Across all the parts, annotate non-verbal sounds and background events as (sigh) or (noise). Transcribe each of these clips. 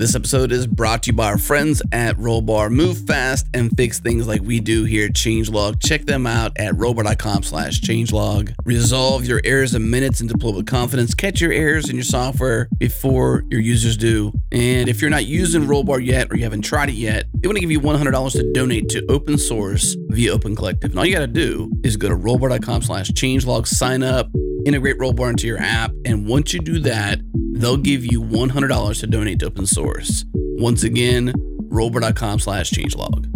This episode is brought to you by our friends at Rollbar. Move fast and fix things like we do here at Changelog. Check them out at rollbar.com slash changelog. Resolve your errors in minutes and deploy with confidence. Catch your errors in your software before your users do. And if you're not using Rollbar yet or you haven't tried it yet, they want to give you $100 to donate to open source via Open Collective. And all you got to do is go to rollbar.com slash changelog, sign up, integrate Rollbar into your app. And once you do that, they'll give you $100 to donate to open source. Once again, rollbar.com slash changelog.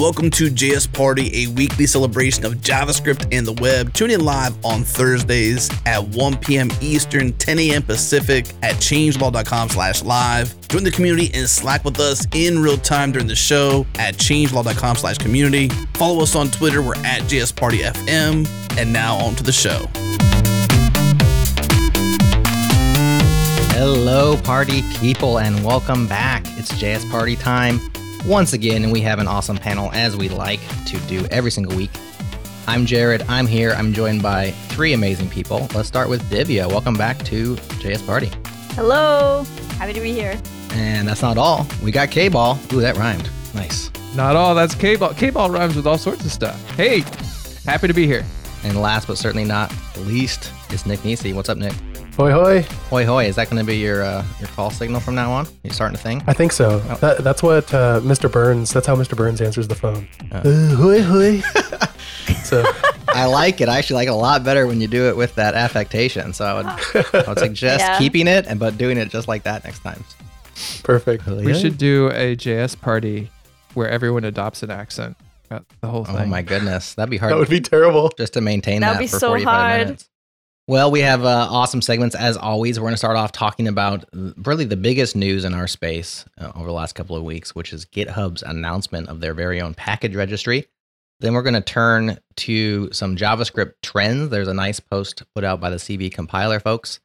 Welcome to JS Party, a weekly celebration of JavaScript and the web. Tune in live on Thursdays at 1 p.m. Eastern, 10 a.m. Pacific at changelog.com slash live. Join the community and Slack with us in real time during the show at changelog.com slash community. Follow us on Twitter. We're at JS Party FM. And now on to the show. Hello, party people, and welcome back. It's JS Party time once again, and we have an awesome panel as we like to do every single week. I'm Jerod. I'm here. I'm joined by three amazing people. Let's start with Divya. Welcome back to JS Party. Hello. Happy to be here. And that's not all. We got Kball. Ooh, that rhymed. Nice. Not all. That's Kball. K Ball rhymes with all sorts of stuff. Hey, happy to be here. And last but certainly not least is Nick Nisi. What's up, Nick? Hoi hoi. Hoi hoi. Is that going to be your uh, your call signal from now on? You starting to think? I think so. That, that's what uh, Mr. Burns. That's how Mr. Burns answers the phone. Uh, hoi hoi. (laughs) so I like it. I actually like it a lot better when you do it with that affectation. So I would, I would suggest (laughs) yeah. keeping it and but doing it just like that next time. Perfect. We should do a JS party where everyone adopts an accent. The whole thing. Oh my goodness, that'd be hard. That would be terrible. Just to maintain That'd that be for so 45 hard. minutes. Well, we have uh, awesome segments as always. We're going to start off talking about really the biggest news in our space uh, over the last couple of weeks, which is GitHub's announcement of their very own package registry. Then we're going to turn to some JavaScript trends. There's a nice post put out by the CV compiler folks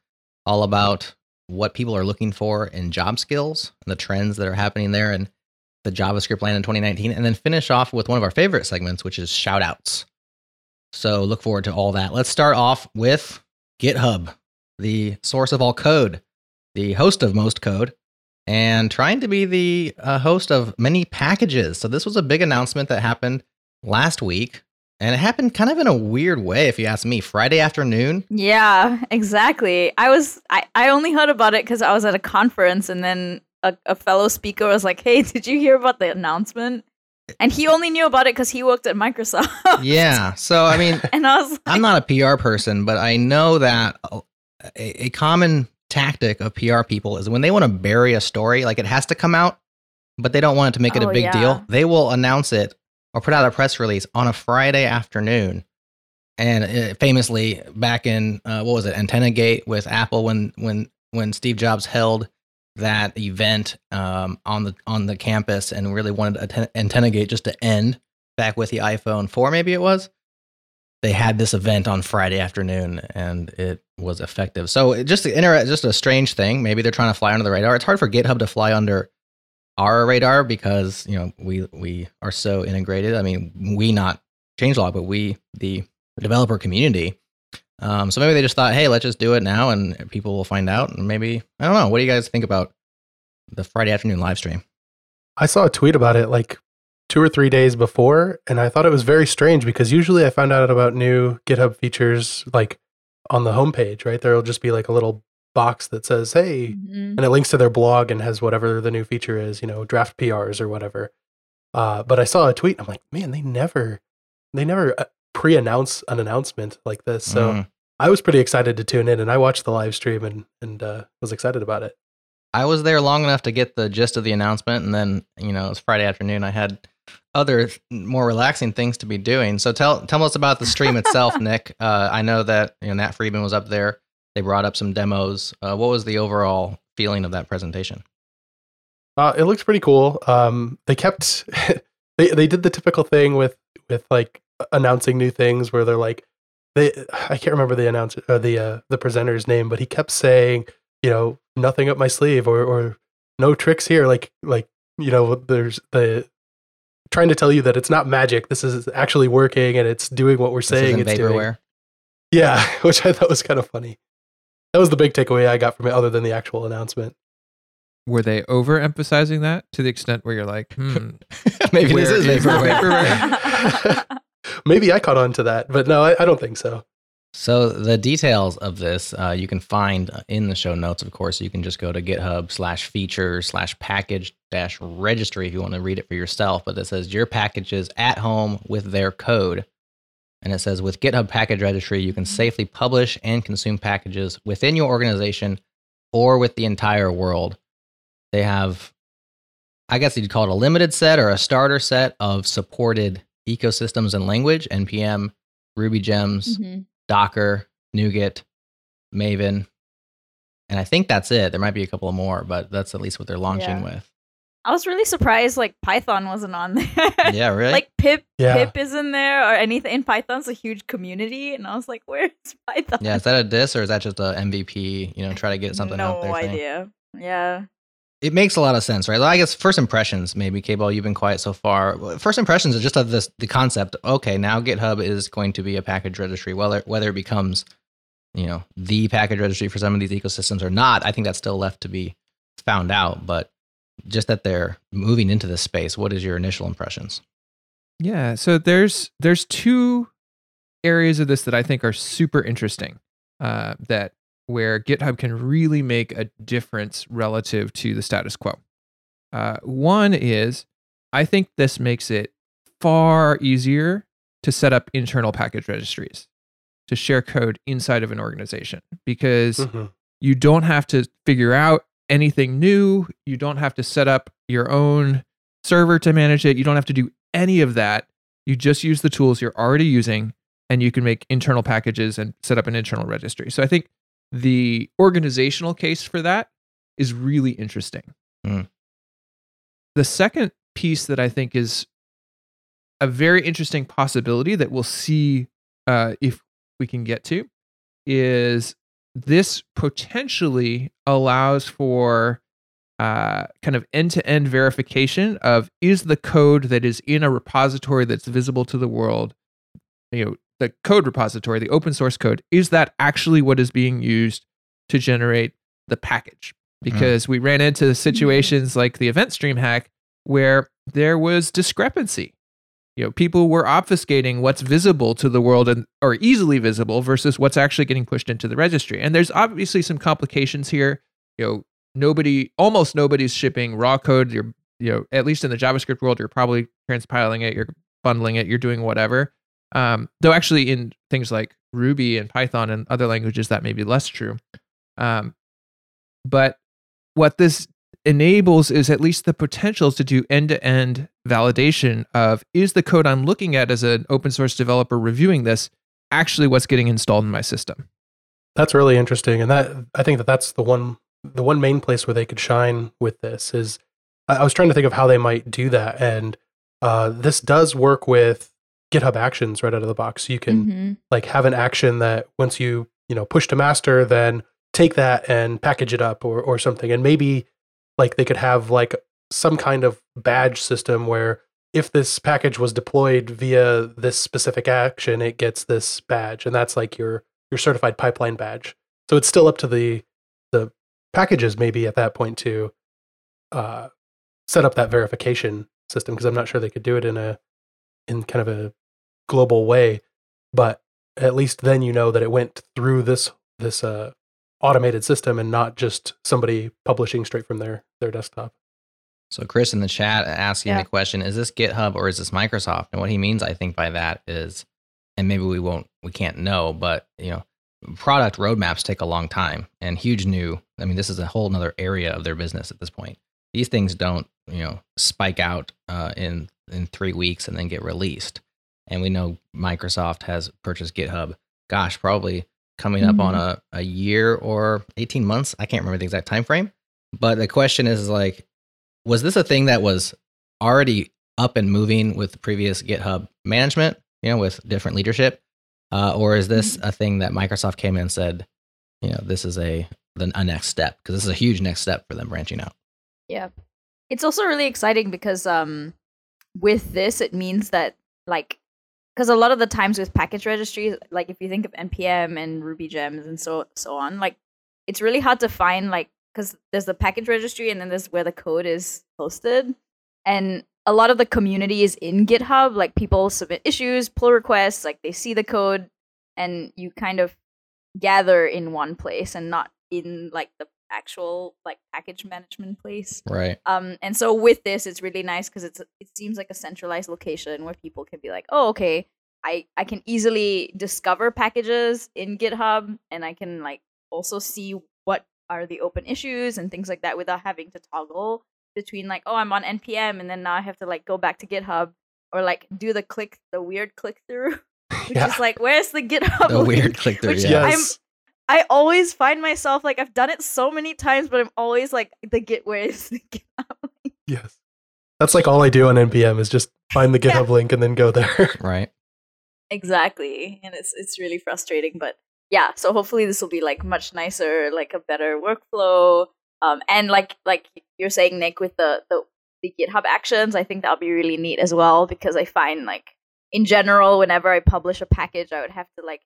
all about what people are looking for in job skills and the trends that are happening there in the JavaScript land in 2019. And then finish off with one of our favorite segments, which is shoutouts. So look forward to all that. Let's start off with GitHub, the source of all code, the host of most code, and trying to be the uh, host of many packages. So this was a big announcement that happened last week. And it happened kind of in a weird way, if you ask me. Friday afternoon. Yeah, exactly. I was I, I only heard about it because I was at a conference and then a, a fellow speaker was like, Hey, did you hear about the announcement? And he only knew about it because he worked at Microsoft. yeah. So I mean, (laughs) and I was like, I'm not a PR person, but I know that a, a common tactic of PR people is when they want to bury a story, like it has to come out, but they don't want it to make it oh, a big yeah. deal. They will announce it or put out a press release on a Friday afternoon. And uh, famously, back in uh, what was it, Antenna Gate with Apple, when when when Steve Jobs held that event um, on the on the campus and really wanted Antenna Gate just to end back with the iPhone 4, maybe it was. They had this event on Friday afternoon and it was effective. So it just inter- just a strange thing. Maybe they're trying to fly under the radar. It's hard for GitHub to fly under our radar because you know we we are so integrated. I mean, we not change changelog, but we the developer community um, so maybe they just thought, hey, let's just do it now and people will find out. And maybe, I don't know. What do you guys think about the Friday afternoon live stream? I saw a tweet about it like two or three days before, and I thought it was very strange because usually I found out about new GitHub features like on the homepage, right? There'll just be like a little box that says, hey, mm-hmm. and it links to their blog and has whatever the new feature is, you know, draft PRs or whatever. Uh, but I saw a tweet. I'm like, man, they never, they never uh, pre-announce an announcement like this. So mm. I was pretty excited to tune in, and I watched the live stream and and uh, was excited about it. I was there long enough to get the gist of the announcement, and then you know it was Friday afternoon. I had other more relaxing things to be doing. So tell tell us about the stream itself, (laughs) Nick. Uh, I know that you know Nat Friedman was up there. They brought up some demos. Uh, what was the overall feeling of that presentation? Uh, it looks pretty cool. Um, they kept (laughs) they they did the typical thing with with like announcing new things where they're like they I can't remember the announcer uh, the uh, the presenter's name, but he kept saying, you know, nothing up my sleeve or or no tricks here. Like like you know, there's the trying to tell you that it's not magic. This is actually working and it's doing what we're saying it's vaporware. doing. Yeah, (laughs) which I thought was kind of funny. That was the big takeaway I got from it, other than the actual announcement. Were they overemphasizing that to the extent where you're like, (laughs) hmm, maybe this is vaporware? vaporware? (laughs) maybe I caught on to that, but no, I, I don't think so. So the details of this uh, you can find in the show notes. Of course, you can just go to GitHub slash features slash package dash registry if you want to read it for yourself. But it says your packages at home with their code, and it says with GitHub package registry you can safely publish and consume packages within your organization or with the entire world. They have, I guess you'd call it a limited set or a starter set of supported ecosystems and language, npm, Ruby gems. Mm-hmm Docker, NuGet, Maven, and I think that's it. There might be a couple more, but that's at least what they're launching yeah. with. I was really surprised like Python wasn't on there. yeah, (laughs) really? like pip yeah. pip is in there or anything. In Python's a huge community and I was like, where's Python? Yeah, is that a diss or is that just a MVP, you know, try to get (laughs) something no out there? No idea. Thing? Yeah. It makes a lot of sense, right? I guess first impressions, maybe Kball, you've been quiet so far. First impressions are just of this the concept. Okay, now GitHub is going to be a package registry. Whether whether it becomes, you know, the package registry for some of these ecosystems or not, I think that's still left to be found out. But just that they're moving into this space, what is your initial impressions? Yeah, so there's there's two areas of this that I think are super interesting. Uh, that where GitHub can really make a difference relative to the status quo. Uh, one is I think this makes it far easier to set up internal package registries to share code inside of an organization because mm-hmm. you don't have to figure out anything new. You don't have to set up your own server to manage it. You don't have to do any of that. You just use the tools you're already using and you can make internal packages and set up an internal registry. So I think the organizational case for that is really interesting. Mm. The second piece that I think is a very interesting possibility that we'll see uh, if we can get to is this potentially allows for uh, kind of end-to-end verification of is the code that is in a repository that's visible to the world you know the code repository, the open source code, is that actually what is being used to generate the package? Mm. Because mm. we ran into situations like the event stream hack where there was discrepancy. You know, people were obfuscating what's visible to the world and or easily visible versus what's actually getting pushed into the registry. And there's obviously some complications here. You know, nobody, almost nobody's shipping raw code. You're, you know, at least in the JavaScript world, you're probably transpiling it, you're bundling it, you're doing whatever. Um, though actually in things like Ruby and Python and other languages that may be less true. Um, but what this enables is at least the potential to do end-to-end validation of is the code I'm looking at as an open source developer reviewing this actually what's getting installed in my system. That's really interesting, and that I think that that's the one the one main place where they could shine with this is I was trying to think of how they might do that, and uh, this does work with GitHub Actions right out of the box. You can mm-hmm. like have an action that once you you know push to master, then take that and package it up or or something, and maybe like they could have like some kind of badge system where if this package was deployed via this specific action, it gets this badge, and that's like your your certified pipeline badge. So it's still up to the the packages maybe at that point to uh, set up that verification system because I'm not sure they could do it in a in kind of a global way, but at least then you know that it went through this this uh, automated system and not just somebody publishing straight from their their desktop. So Chris in the chat asking yeah. the question: Is this GitHub or is this Microsoft? And what he means, I think, by that is, and maybe we won't, we can't know, but you know, product roadmaps take a long time and huge new. I mean, this is a whole other area of their business at this point. These things don't, you know, spike out uh, in in three weeks and then get released and we know Microsoft has purchased GitHub. Gosh, probably coming up mm-hmm. on a, a year or 18 months. I can't remember the exact time frame. But the question is like, was this a thing that was already up and moving with previous GitHub management, you know, with different leadership, uh, or is this mm-hmm. a thing that Microsoft came in and said, you know, this is a the, a next step because this is a huge next step for them branching out. Yeah, it's also really exciting because um, with this, it means that like because a lot of the times with package registries, like if you think of npm and Ruby gems and so so on, like it's really hard to find like because there's the package registry and then there's where the code is posted, and a lot of the community is in GitHub. Like people submit issues, pull requests, like they see the code, and you kind of gather in one place and not in like the actual like package management place. Right. Um and so with this it's really nice cuz it's it seems like a centralized location where people can be like, "Oh, okay, I I can easily discover packages in GitHub and I can like also see what are the open issues and things like that without having to toggle between like, "Oh, I'm on npm" and then now I have to like go back to GitHub or like do the click the weird click through (laughs) which yeah. is like where's the GitHub the weird click through yeah. yes. I always find myself like I've done it so many times, but I'm always like the git where is the (laughs) Yes. That's like all I do on npm is just find the GitHub yeah. link and then go there. (laughs) right. Exactly. And it's it's really frustrating, but yeah, so hopefully this will be like much nicer, like a better workflow. Um and like like you're saying Nick with the the, the GitHub actions, I think that'll be really neat as well because I find like in general whenever I publish a package I would have to like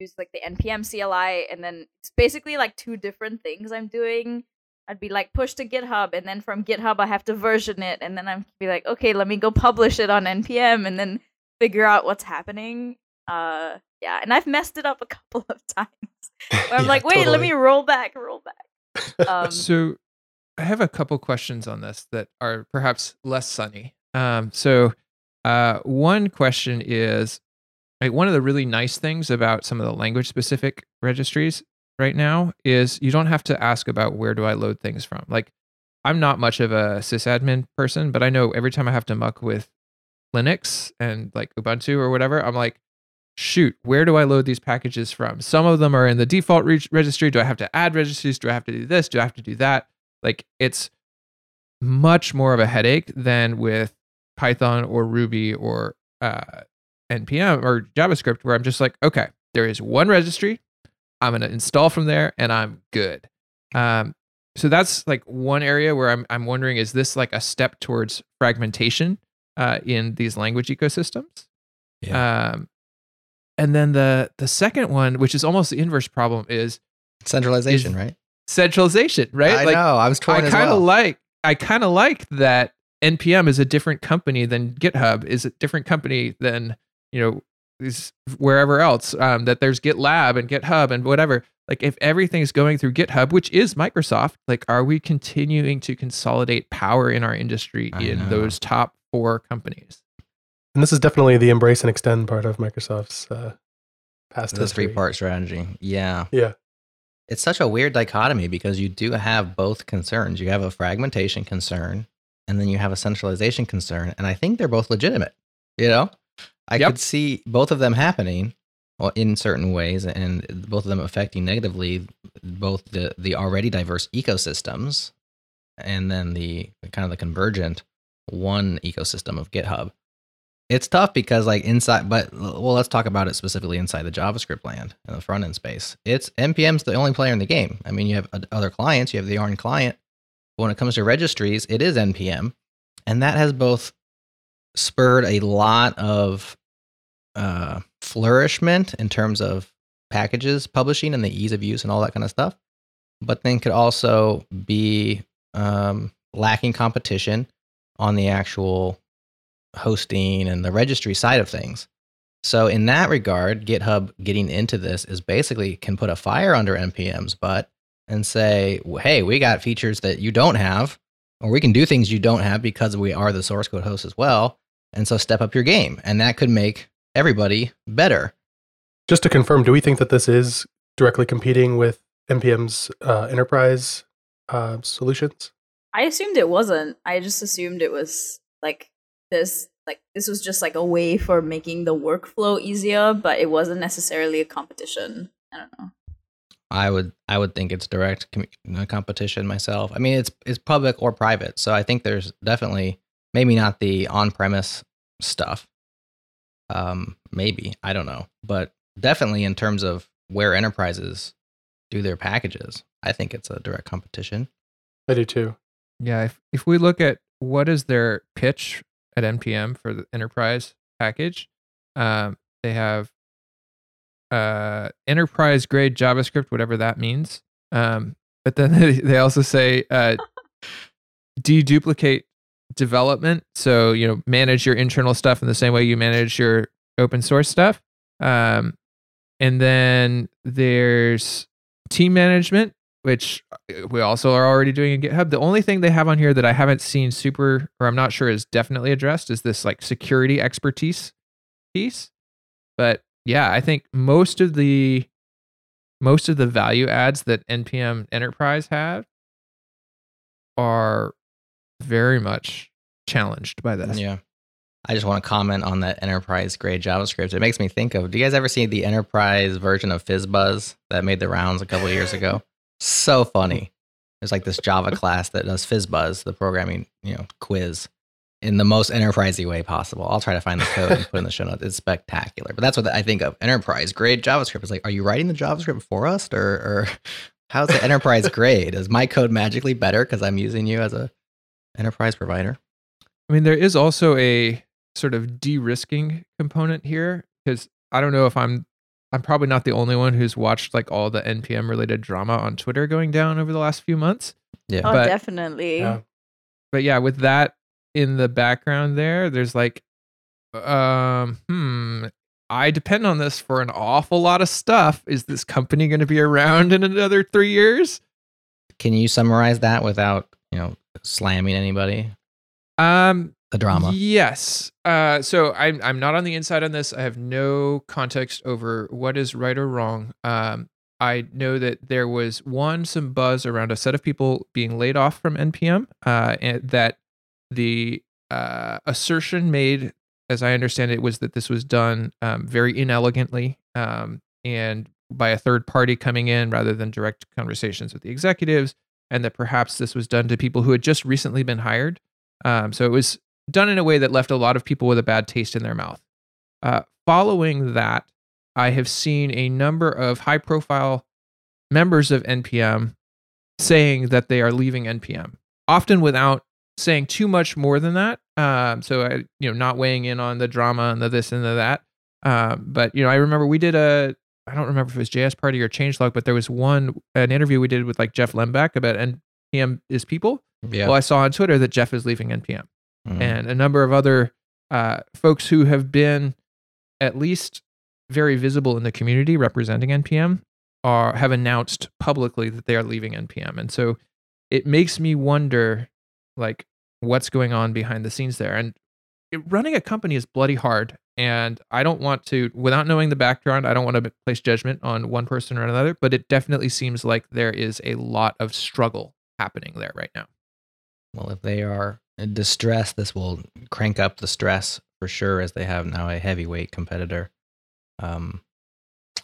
use like the npm CLI, and then it's basically like two different things I'm doing. I'd be like push to GitHub, and then from GitHub I have to version it, and then I'm be like, okay, let me go publish it on npm, and then figure out what's happening. Uh, yeah, and I've messed it up a couple of (laughs) times. (laughs) I'm yeah, like, wait, totally. let me roll back, roll back. (laughs) Um, so I have a couple questions on this that are perhaps less sunny. Um, so uh, one question is One of the really nice things about some of the language specific registries right now is you don't have to ask about where do I load things from. Like I'm not much of a sysadmin person, but I know every time I have to muck with Linux and like Ubuntu or whatever, I'm like, shoot, where do I load these packages from? Some of them are in the default re- registry. Do I have to add registries? Do I have to do this? Do I have to do that? Like it's much more of a headache than with Python or Ruby or uh, npm or javascript where i'm just like okay there is one registry. I'm going to install from there and i'm good. Um, so that's like one area where I'm, I'm wondering is this like a step towards fragmentation uh, in these language ecosystems? Yeah. Um, and then the the second one which is almost the inverse problem is centralization is right? centralization right? I like, know i was trying i kind of well. like i kind of like that npm is a different company than github is a different company than you know is wherever else um, that there's GitLab and GitHub and whatever. Like if everything's going through GitHub, which is Microsoft, like are we continuing to consolidate power in our industry I in know. those top four companies? And this is definitely the embrace and extend part of Microsoft's uh, past the three part strategy. Yeah, yeah. It's such a weird dichotomy because you do have both concerns. You have a fragmentation concern, and then you have a centralization concern, and I think they're both legitimate. You know, I yep. could see both of them happening in certain ways and both of them affecting negatively both the, the already diverse ecosystems and then the kind of the convergent one ecosystem of GitHub. It's tough because like inside, but well, let's talk about it specifically inside the JavaScript land in the front end space. It's npm's the only player in the game. I mean, you have other clients, you have the Yarn client. But when it comes to registries, it is npm, and that has both spurred a lot of uh, flourishment in terms of packages publishing and the ease of use and all that kind of stuff, but then could also be um, lacking competition on the actual hosting and the registry side of things. So in that regard, GitHub getting into this is basically can put a fire under npm's butt and say, "Hey, we got features that you don't have, or we can do things you don't have because we are the source code host as well." And so step up your game. And that could make everybody better. Just to confirm, do we think that this is directly competing with NPM's uh, enterprise uh, solutions? I assumed it wasn't. I just assumed it was like this like this was just like a way for making the workflow easier, but it wasn't necessarily a competition. I don't know. I would I would think it's direct com- competition myself. I mean, it's it's public or private, so I think there's definitely Maybe not the on-premise stuff. Um, maybe I don't know, but definitely in terms of where enterprises do their packages, I think it's a direct competition. I do too. Yeah, if if we look at what is their pitch at npm for the enterprise package, um, they have uh, enterprise grade JavaScript, whatever that means. Um, but then (laughs) they, they also say uh, deduplicate development. So, you know, manage your internal stuff in the same way you manage your open source stuff. Um, and then there's team management, which uh, we also are already doing in GitHub. The only thing they have on here that I haven't seen super, or I'm not sure is definitely addressed is this like security expertise piece. But yeah, I think most of the most of the value adds that npm enterprise have are very much challenged by this. Yeah. I just want to comment on that enterprise grade JavaScript. It makes me think of do you guys ever see the enterprise version of FizzBuzz that made the rounds a couple years ago? So funny. There's like this Java class that does FizzBuzz, the programming, you know, quiz in the most enterprisey way possible. I'll try to find the code and put in the show notes. It's spectacular. But that's what I think of enterprise grade JavaScript. Is like, are you writing the JavaScript for us, or, or (laughs) how's the enterprise grade? Is my code magically better because I'm using you as a enterprise provider? I mean, there is also a sort of de-risking component here because I don't know if I'm I'm probably not the only one who's watched like all the npm related drama on Twitter going down over the last few months. Yeah, oh, but, definitely. Yeah. But yeah, with that in the background there, there's like, um, hmm, I depend on this for an awful lot of stuff. Is this company going to be around in another three years? Can you summarize that without, you know, slamming anybody? Um, the drama. Yes. Uh, so I'm I'm not on the inside on this. I have no context over what is right or wrong. Um, I know that there was one some buzz around a set of people being laid off from npm, uh, and that the uh, assertion made, as I understand it, was that this was done um, very inelegantly um, and by a third party coming in rather than direct conversations with the executives, and that perhaps this was done to people who had just recently been hired. Um, so it was done in a way that left a lot of people with a bad taste in their mouth. Uh, following that, I have seen a number of high profile members of NPM saying that they are leaving NPM, often without saying too much more than that. Um, so I, you know, not weighing in on the drama and the this and the that. Um, but you know, I remember we did a, I don't remember if it was JS Party or Changelog, but there was one an interview we did with like Jeff Lembeck about NPM is people. Yeah. Well, I saw on Twitter that Jeff is leaving NPM, mm-hmm. and a number of other uh, folks who have been at least very visible in the community representing NPM are have announced publicly that they are leaving NPM, and so it makes me wonder like what's going on behind the scenes there. And running a company is bloody hard. And I don't want to, without knowing the background, I don't want to place judgment on one person or another, but it definitely seems like there is a lot of struggle happening there right now. Well, if they are in distress, this will crank up the stress for sure, as they have now a heavyweight competitor. Um,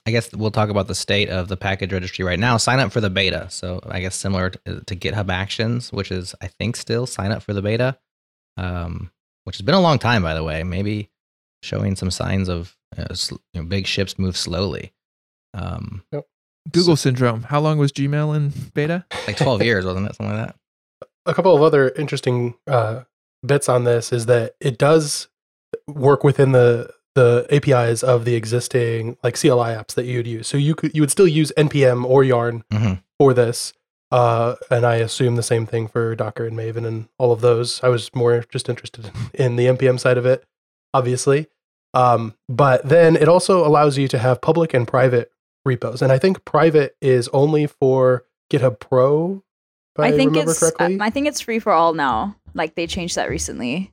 I guess we'll talk about the state of the package registry right now. Sign up for the beta. So I guess similar to, to GitHub Actions, which is I think still sign up for the beta, um, which has been a long time by the way. Maybe showing some signs of uh, sl- you know, big ships move slowly. Um, yep. Google so, syndrome. How long was Gmail in beta? Like twelve (laughs) years, wasn't it? Something like that. A couple of other interesting uh, bits on this is that it does work within the the APIs of the existing like CLI apps that you'd use. So you could you would still use npm or yarn mm-hmm. for this. Uh, and I assume the same thing for Docker and Maven and all of those. I was more just interested in (laughs) the npm side of it, obviously. Um, but then it also allows you to have public and private repos, and I think private is only for GitHub Pro. I, I, think it's I think it's free for all now. Like they changed that recently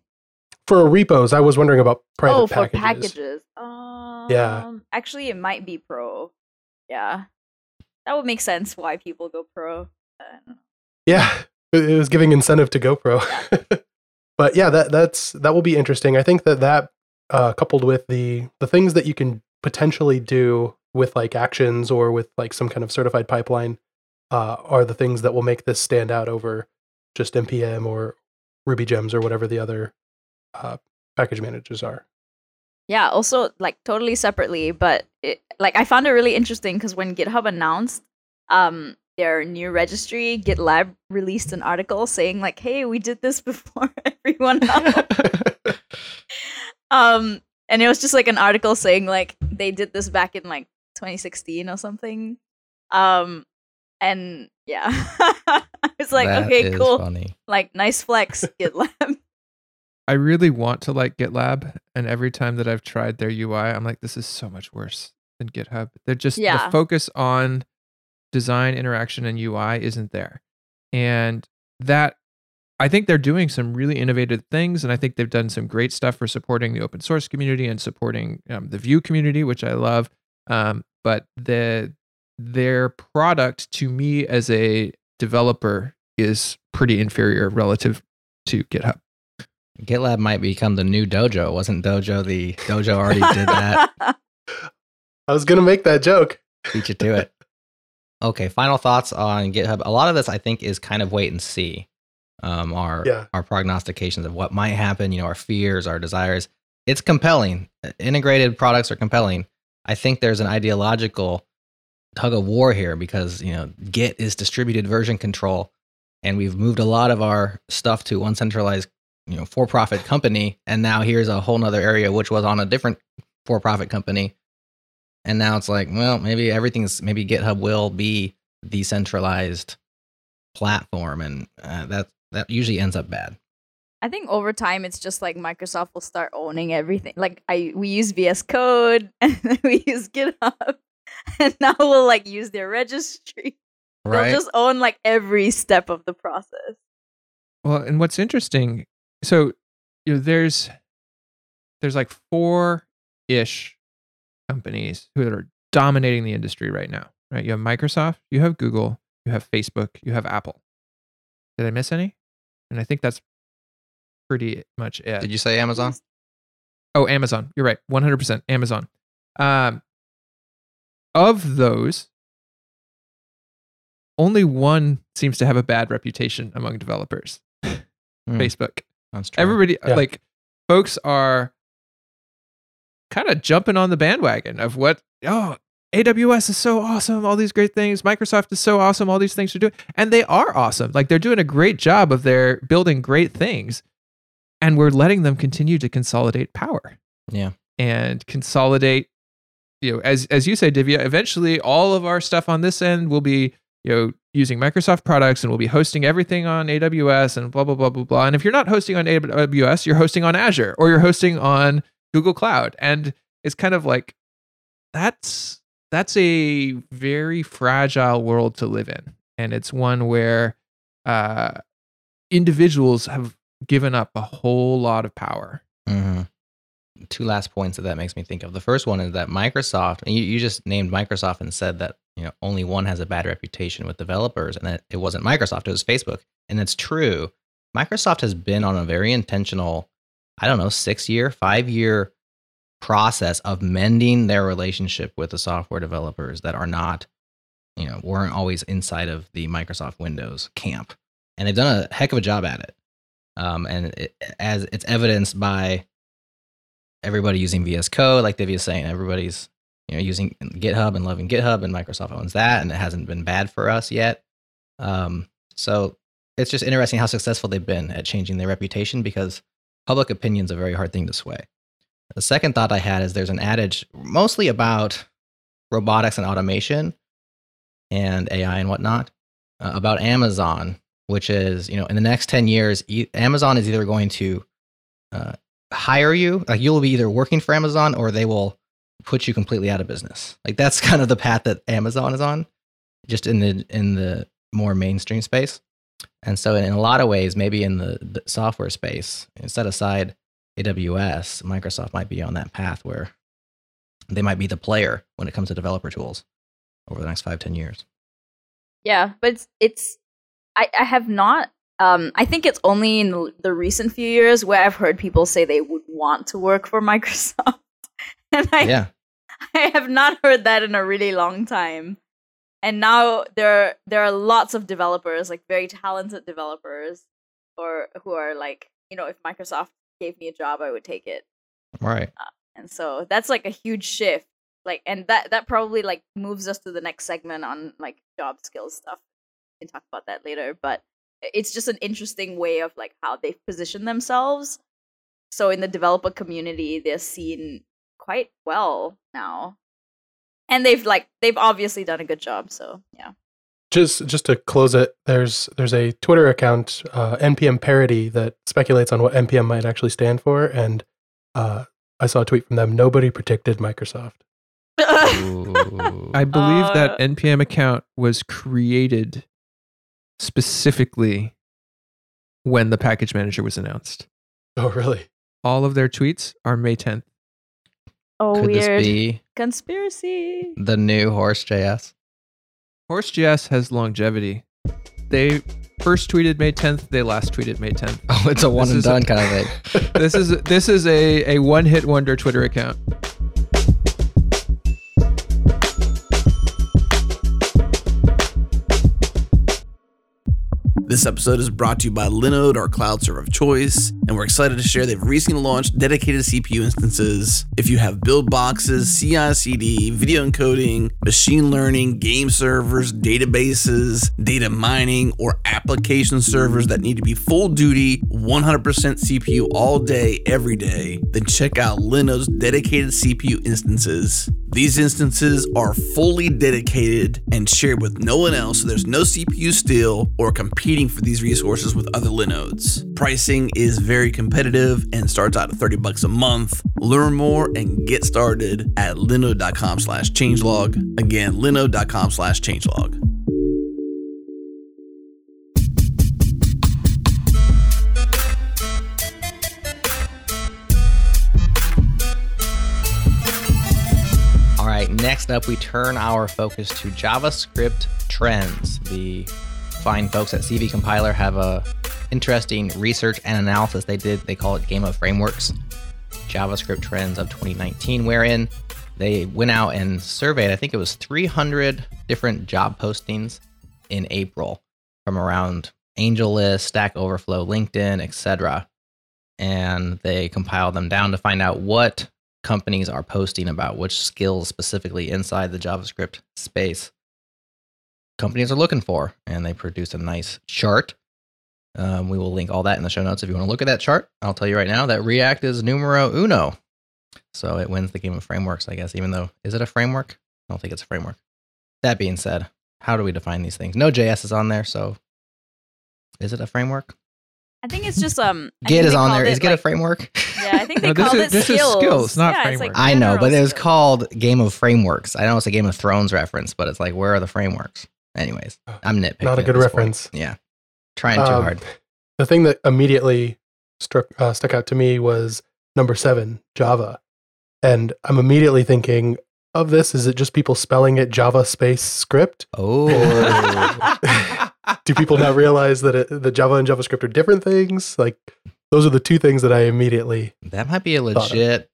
for repos, I was wondering about private packages. oh, for packages. packages. Um, yeah. Actually, it might be pro. Yeah. That would make sense why people go pro. Yeah, it was giving incentive to GoPro. (laughs) but yeah, that that's that will be interesting. I think that that uh, coupled with the the things that you can potentially do with like actions or with like some kind of certified pipeline uh, are the things that will make this stand out over just npm or ruby gems or whatever the other uh, package managers are. Yeah, also like totally separately, but it, like I found it really interesting because when GitHub announced um their new registry, GitLab released an article saying like, "Hey, we did this (laughs) before everyone (laughs) else." um, and it was just like an article saying like they did this back in like 2016 or something. Um, and yeah, (laughs) it's like That okay, cool, Funny. like nice flex, GitLab. I really want to like GitLab, and every time that I've tried their UI, I'm like, this is so much worse than GitHub. They're just Yeah. the focus on design, interaction, and UI isn't there, and that I think they're doing some really innovative things, and I think they've done some great stuff for supporting the open source community and supporting um, the Vue community, which I love. Um, but the their product to me as a developer is pretty inferior relative to GitHub. GitLab might become the new Dojo. Wasn't Dojo the Dojo already did that? (laughs) I was gonna make that joke. Beat you to it. Okay, final thoughts on GitHub. A lot of this, I think, is kind of wait and see. Um, our Yeah. our prognostications of what might happen. You know, our fears, our desires. It's compelling. Integrated products are compelling. I think there's an ideological tug of war here because you know Git is distributed version control, and we've moved a lot of our stuff to one centralized, you know, for-profit company, and now here's a whole nother area which was on a different for-profit company and now it's like, well, maybe everything's maybe GitHub will be decentralized platform, and uh, that that usually ends up bad. I think over time it's just like Microsoft will start owning everything. Like I we use VS Code (laughs) and we use GitHub (laughs) and now we'll like use their registry. Right? They'll just own like every step of the process. Well, and what's interesting, so you know, there's there's like four ish companies who are dominating the industry right now. Right? You have Microsoft, you have Google, you have Facebook, you have Apple. Did I miss any? And I think that's pretty much it. Did you say Amazon? Oh, Amazon. You're right. 100% Amazon. Um, of those, only one seems to have a bad reputation among developers (laughs) Hmm, Facebook. That's true. Everybody, Yeah. like, folks are kind of jumping on the bandwagon of what, oh, AWS is so awesome, all these great things. Microsoft is so awesome, all these things they're doing. And they are awesome. Like, they're doing a great job of their building great things. And we're letting them continue to consolidate power yeah. and consolidate you know as as you say divya eventually all of our stuff on this end will be you know using microsoft products and we'll be hosting everything on aws and blah blah blah blah blah and if you're not hosting on aws you're hosting on azure or you're hosting on google cloud and it's kind of like that's that's a very fragile world to live in and it's one where uh individuals have given up a whole lot of power Mm-hmm. Two last points that that makes me think of. The first one is that Microsoft, and you, you just named Microsoft and said that you know only one has a bad reputation with developers, and that it wasn't Microsoft, it was Facebook, and it's true. Microsoft has been on a very intentional, I don't know, six year, five year process of mending their relationship with the software developers that are not, you know, weren't always inside of the Microsoft Windows camp, and they've done a heck of a job at it. Um, and it, as it's evidenced by everybody using VS Code, like Divya is saying, everybody's you know using GitHub and loving GitHub, and Microsoft owns that, and it hasn't been bad for us yet. Um, so it's just interesting how successful they've been at changing their reputation because public opinion is a very hard thing to sway. The second thought I had is there's an adage mostly about robotics and automation and AI and whatnot uh, about Amazon, which is you know in the next ten years, e- Amazon is either going to uh, hire you, like you'll be either working for Amazon or they will put you completely out of business. Like that's (laughs) kind of the path that Amazon is on, just in the in the more mainstream space. And so, in, in a lot of ways, maybe in the, the software space, set aside AWS, Microsoft might be on that path where they might be the player when it comes to developer tools over the next five, ten years. Yeah, but it's, it's I, I have not um I think it's only in the, the recent few years where I've heard people say they would want to work for (laughs) Microsoft. and I yeah, I have not heard that in a really long time. And now there there are lots of developers, like very talented developers, or who are like, you know, if Microsoft gave me a job, I would take it. Right. Uh, and so that's like a huge shift. Like, and that that probably like moves us to the next segment on like job skills stuff. We can talk about that later, but it's just an interesting way of like how they've positioned themselves. So in the developer community, they're seen quite well now, and they've like they've obviously done a good job. So yeah just just to close it, there's there's a Twitter account, uh, npm parody, that speculates on what npm might actually stand for, and uh, I saw a tweet from them. Nobody predicted Microsoft. I believe uh, that npm account was created specifically when the package manager was announced. Oh, really? All of their tweets are May 10th. Oh, Could weird. this be conspiracy? The new Horse.js? Horse.js has longevity. They first tweeted May 10th. They last tweeted May 10th. Oh, it's a one this and done a, kind of thing. (laughs) this is this is a, a one hit wonder Twitter account. This episode is brought to you by Linode, our cloud server of choice, and we're excited to share they've recently launched dedicated CPU instances. If you have build boxes, CI CD, video encoding, machine learning, game servers, databases, data mining, or application servers that need to be full duty, 100% CPU all day, every day, then check out Linode's dedicated CPU instances. These instances are fully dedicated and shared with no one else, so there's no CPU steal or competing for these resources with other Linodes. Pricing is very competitive and starts out at 30 bucks a month. Learn more and get started at linode.com slash changelog. Again, linode.com slash changelog. Next up, we turn our focus to JavaScript trends. The fine folks at CV Compiler have a interesting research and analysis they did. They call it Game of Frameworks, JavaScript trends of 2019, wherein they went out and surveyed, I think it was 300 different job postings in April from around AngelList, Stack Overflow, LinkedIn, etc. And they compiled them down to find out what companies are posting about, which skills specifically inside the JavaScript space companies are looking for. And they produce a nice chart. Um, we will link all that in the show notes if you want to look at that chart. I'll tell you right now that React is numero uno. So it wins the game of frameworks, I guess, even though, is it a framework? I don't think it's a framework. That being said, how do we define these things? Node.js is on there, so is it a framework? I think it's just um. Git is on there. Is Git like, a framework? (laughs) Yeah, I think they no, called is, it this skills. Is skills, not yeah, framework. Like I know, but it was called Game of Frameworks. I know it's a Game of Thrones reference, but it's like, where are the frameworks? Anyways, I'm nitpicking. Not a good reference. Point. Yeah, trying too um, hard. The thing that immediately struck uh, stuck out to me was number seven, Java, and I'm immediately thinking of this. Is it just people spelling it Java space script? Oh. (laughs) do people now realize that it, the Java and JavaScript are different things? Like those are the two things that I immediately that might be a legit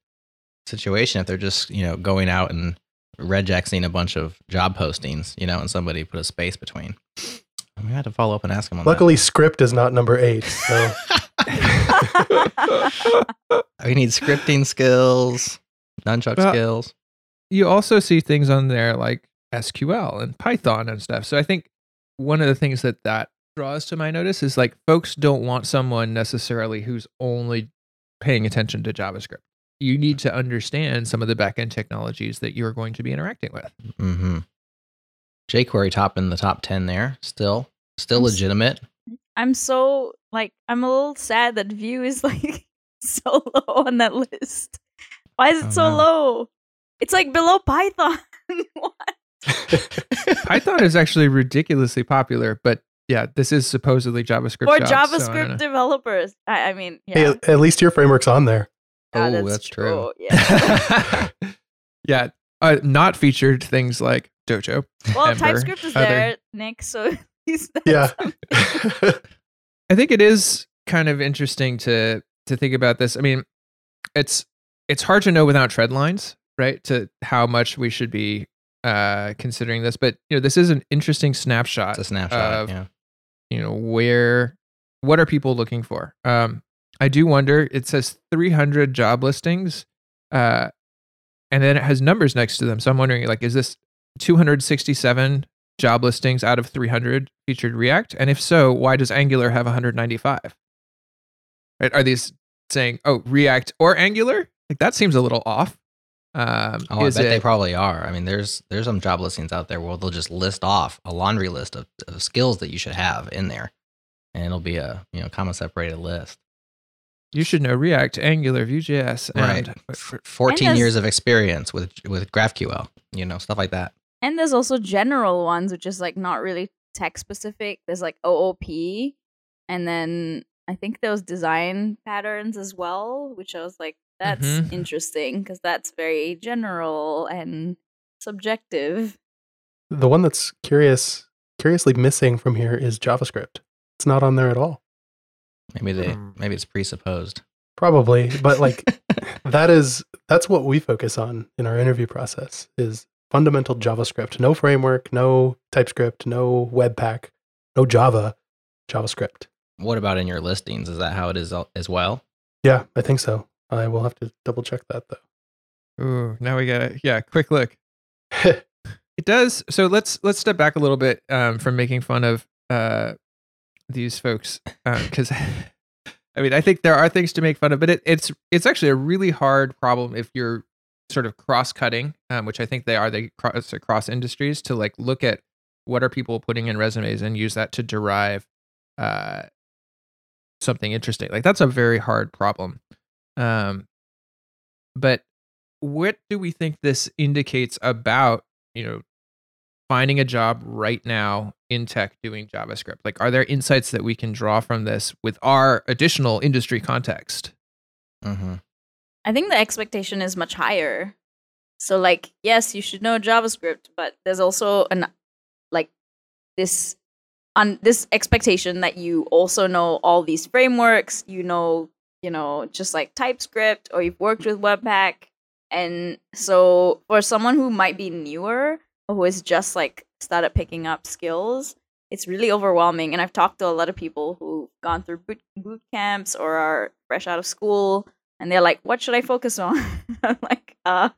situation if they're just you know going out and regexing a bunch of job postings, you know, and somebody put a space between. We had to follow up and ask them. Luckily, that. script is not number eight. So. (laughs) (laughs) we need scripting skills, nunchuck well, skills. You also see things on there like SQL and Python and stuff. So I think one of the things that that draws to my notice is like folks don't want someone necessarily who's only paying attention to JavaScript. You need to understand some of the backend technologies that you're going to be interacting with. Mm-hmm. jQuery top in the top 10 there, still, still I'm legitimate. I'm so like, I'm a little sad that Vue is (laughs) like so low on that list. Why is it oh, so no. low? It's like below Python. (laughs) what? (laughs) Python is actually ridiculously popular, but yeah, this is supposedly JavaScript for jobs, JavaScript so developers. I, I, mean, yeah. Hey, at least your framework's on there. Oh, that's, that's, true. true. Yeah, (laughs) yeah. Uh, not featured things like Dojo. Well, Ember, TypeScript is other... there, Nick. So (laughs) he's yeah. (laughs) I think it is kind of interesting to to think about this. I mean, it's it's hard to know without tread lines, right? To how much we should be uh, considering this, but you know, this is an interesting snapshot. It's a snapshot of yeah. You know where what are people looking for. Um, I do wonder. It says 300 job listings, uh, and then it has numbers next to them. So I'm wondering, like, is this 267 job listings out of 300 featured React? And if so, why does Angular have 195? Right? Are these saying, oh, React or Angular? Like that seems a little off. Um, oh, I bet it, they probably are. I mean, there's there's some job listings out there where they'll just list off a laundry list of, of skills that you should have in there, and it'll be a you know comma separated list. You should know React, Angular, Vue.js, and right. fourteen and years of experience with with GraphQL. You know stuff like that. And there's also general ones, which is like not really tech specific. There's like OOP, and then I think those design patterns as well, which I was like, that's mm-hmm. interesting because that's very general and subjective. The one that's curious, curiously missing from here is JavaScript. It's not on there at all. Maybe they, hmm. maybe it's presupposed. Probably, but like (laughs) that is that's what we focus on in our interview process is fundamental JavaScript. No framework, no TypeScript, no Webpack, no Java, JavaScript. What about in your listings? Is that how it is as well? Yeah, I think so. I will have to double check that though. Ooh, now we got it. Yeah, quick look. (laughs) it does. So let's let's step back a little bit um, from making fun of uh, these folks because um, (laughs) I mean I think there are things to make fun of, but it, it's it's actually a really hard problem if you're sort of cross cutting, um, which I think they are. They cross across industries to like look at what are people putting in resumes and use that to derive uh, something interesting. Like that's a very hard problem. Um, but what do we think this indicates about you know finding a job right now in tech doing JavaScript? Like, are there insights that we can draw from this with our additional industry context? Mm-hmm. I think the expectation is much higher. So, like, yes, you should know JavaScript, but there's also an like this on this expectation that you also know all these frameworks, you know you know, just like TypeScript or you've worked with Webpack. And so for someone who might be newer or who is just like started picking up skills, it's really overwhelming. And I've talked to a lot of people who've gone through boot, boot camps or are fresh out of school and they're like, what should I focus on? (laughs) I'm like, uh,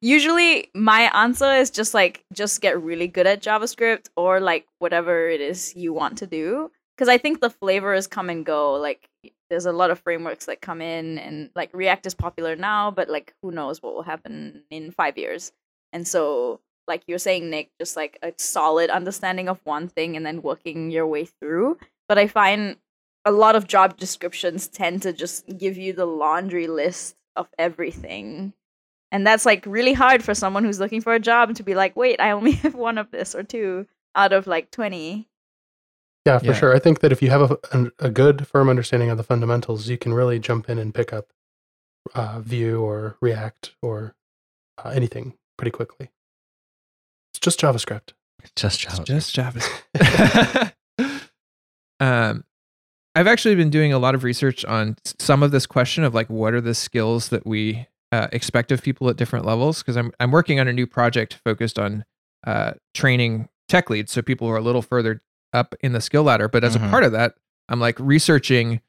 usually my answer is just like, just get really good at JavaScript or like whatever it is you want to do. Cause I think the flavors come and go. Like there's a lot of frameworks that come in and like react is popular now but like who knows what will happen in five years. And so like you're saying nick just like a solid understanding of one thing and then working your way through. But i find a lot of job descriptions tend to just give you the laundry list of everything. And that's like really hard for someone who's looking for a job to be like wait i only (laughs) have one of this or two out of like 20 yeah, for yeah. sure. I think that if you have a, a, a, good, firm understanding of the fundamentals, you can really jump in and pick up uh, Vue or React or uh, anything pretty quickly. It's just JavaScript. Just JavaScript. Just JavaScript. (laughs) um, I've actually been doing a lot of research on some of this question of like what are the skills that we uh, expect of people at different levels because I'm I'm working on a new project focused on uh, training tech leads, so people who are a little further up in the skill ladder. But as mm-hmm. a part of that, I'm like researching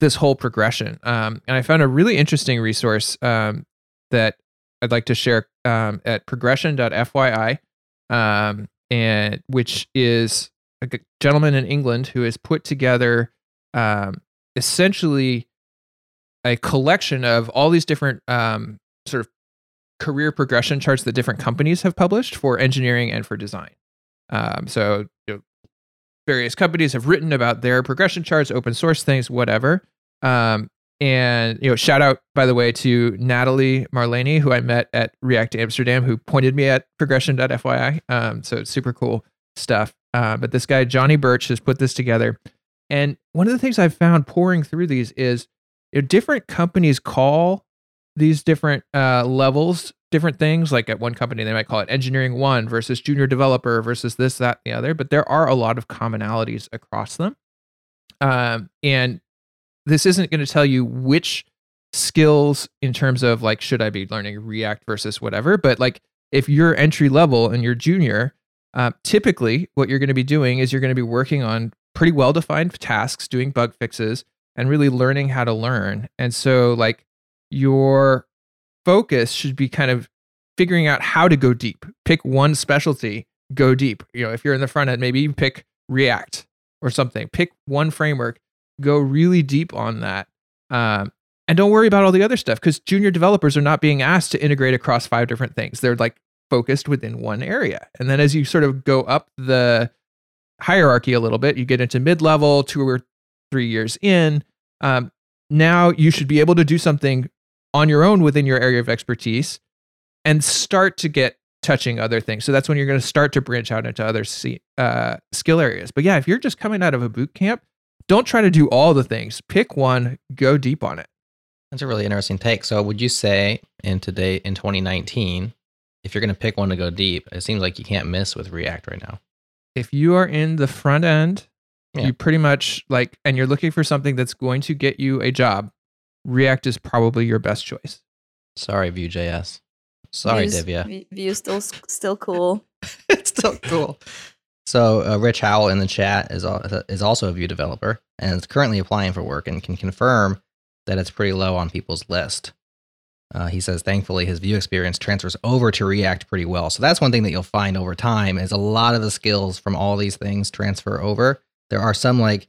this whole progression. Um, and I found a really interesting resource um, that I'd like to share um, at progression.fyi, um, and which is a gentleman in England who has put together um, essentially a collection of all these different um, sort of career progression charts that different companies have published for engineering and for design. Um, so various companies have written about their progression charts, open source things, whatever. Um, and you know, shout out by the way to Natalie Marleny, who I met at React Amsterdam, who pointed me at progression.fyi. Um, so it's super cool stuff. Uh, but this guy Jonny Burch has put this together, and one of the things I've found pouring through these is you know, different companies call these different uh, levels different things. Like at one company, they might call it engineering one versus junior developer versus this, that, the other. But there are a lot of commonalities across them. Um, and this isn't going to tell you which skills in terms of like, should I be learning React versus whatever. But like, if you're entry level and you're junior, uh, typically what you're going to be doing is you're going to be working on pretty well defined tasks, doing bug fixes, and really learning how to learn. And so, like, your focus should be kind of figuring out how to go deep. Pick one specialty, go deep. You know, if you're in the front end, maybe pick React or something. Pick one framework, go really deep on that. Um, and don't worry about all the other stuff because junior developers are not being asked to integrate across five different things. They're like focused within one area. And then as you sort of go up the hierarchy a little bit, you get into mid level, two or three years in. Um, now you should be able to do something on your own within your area of expertise and start to get touching other things. So that's when you're going to start to branch out into other uh, skill areas. But yeah, if you're just coming out of a boot camp, don't try to do all the things. Pick one, go deep on it. That's a really interesting take. So would you say in today in 2019, if you're going to pick one to go deep, it seems like you can't miss with React right now. If you are in the front end, yeah. you pretty much like and you're looking for something that's going to get you a job, React is probably your best choice. Sorry, Vue.js. Sorry, Vue's, Divya. Vue still still cool. (laughs) it's still cool. So uh, Rich Howell in the chat is is also a Vue developer and is currently applying for work and can confirm that it's pretty low on people's list. Uh, he says, thankfully, his Vue experience transfers over to React pretty well. So that's one thing that you'll find over time is a lot of the skills from all these things transfer over. There are some like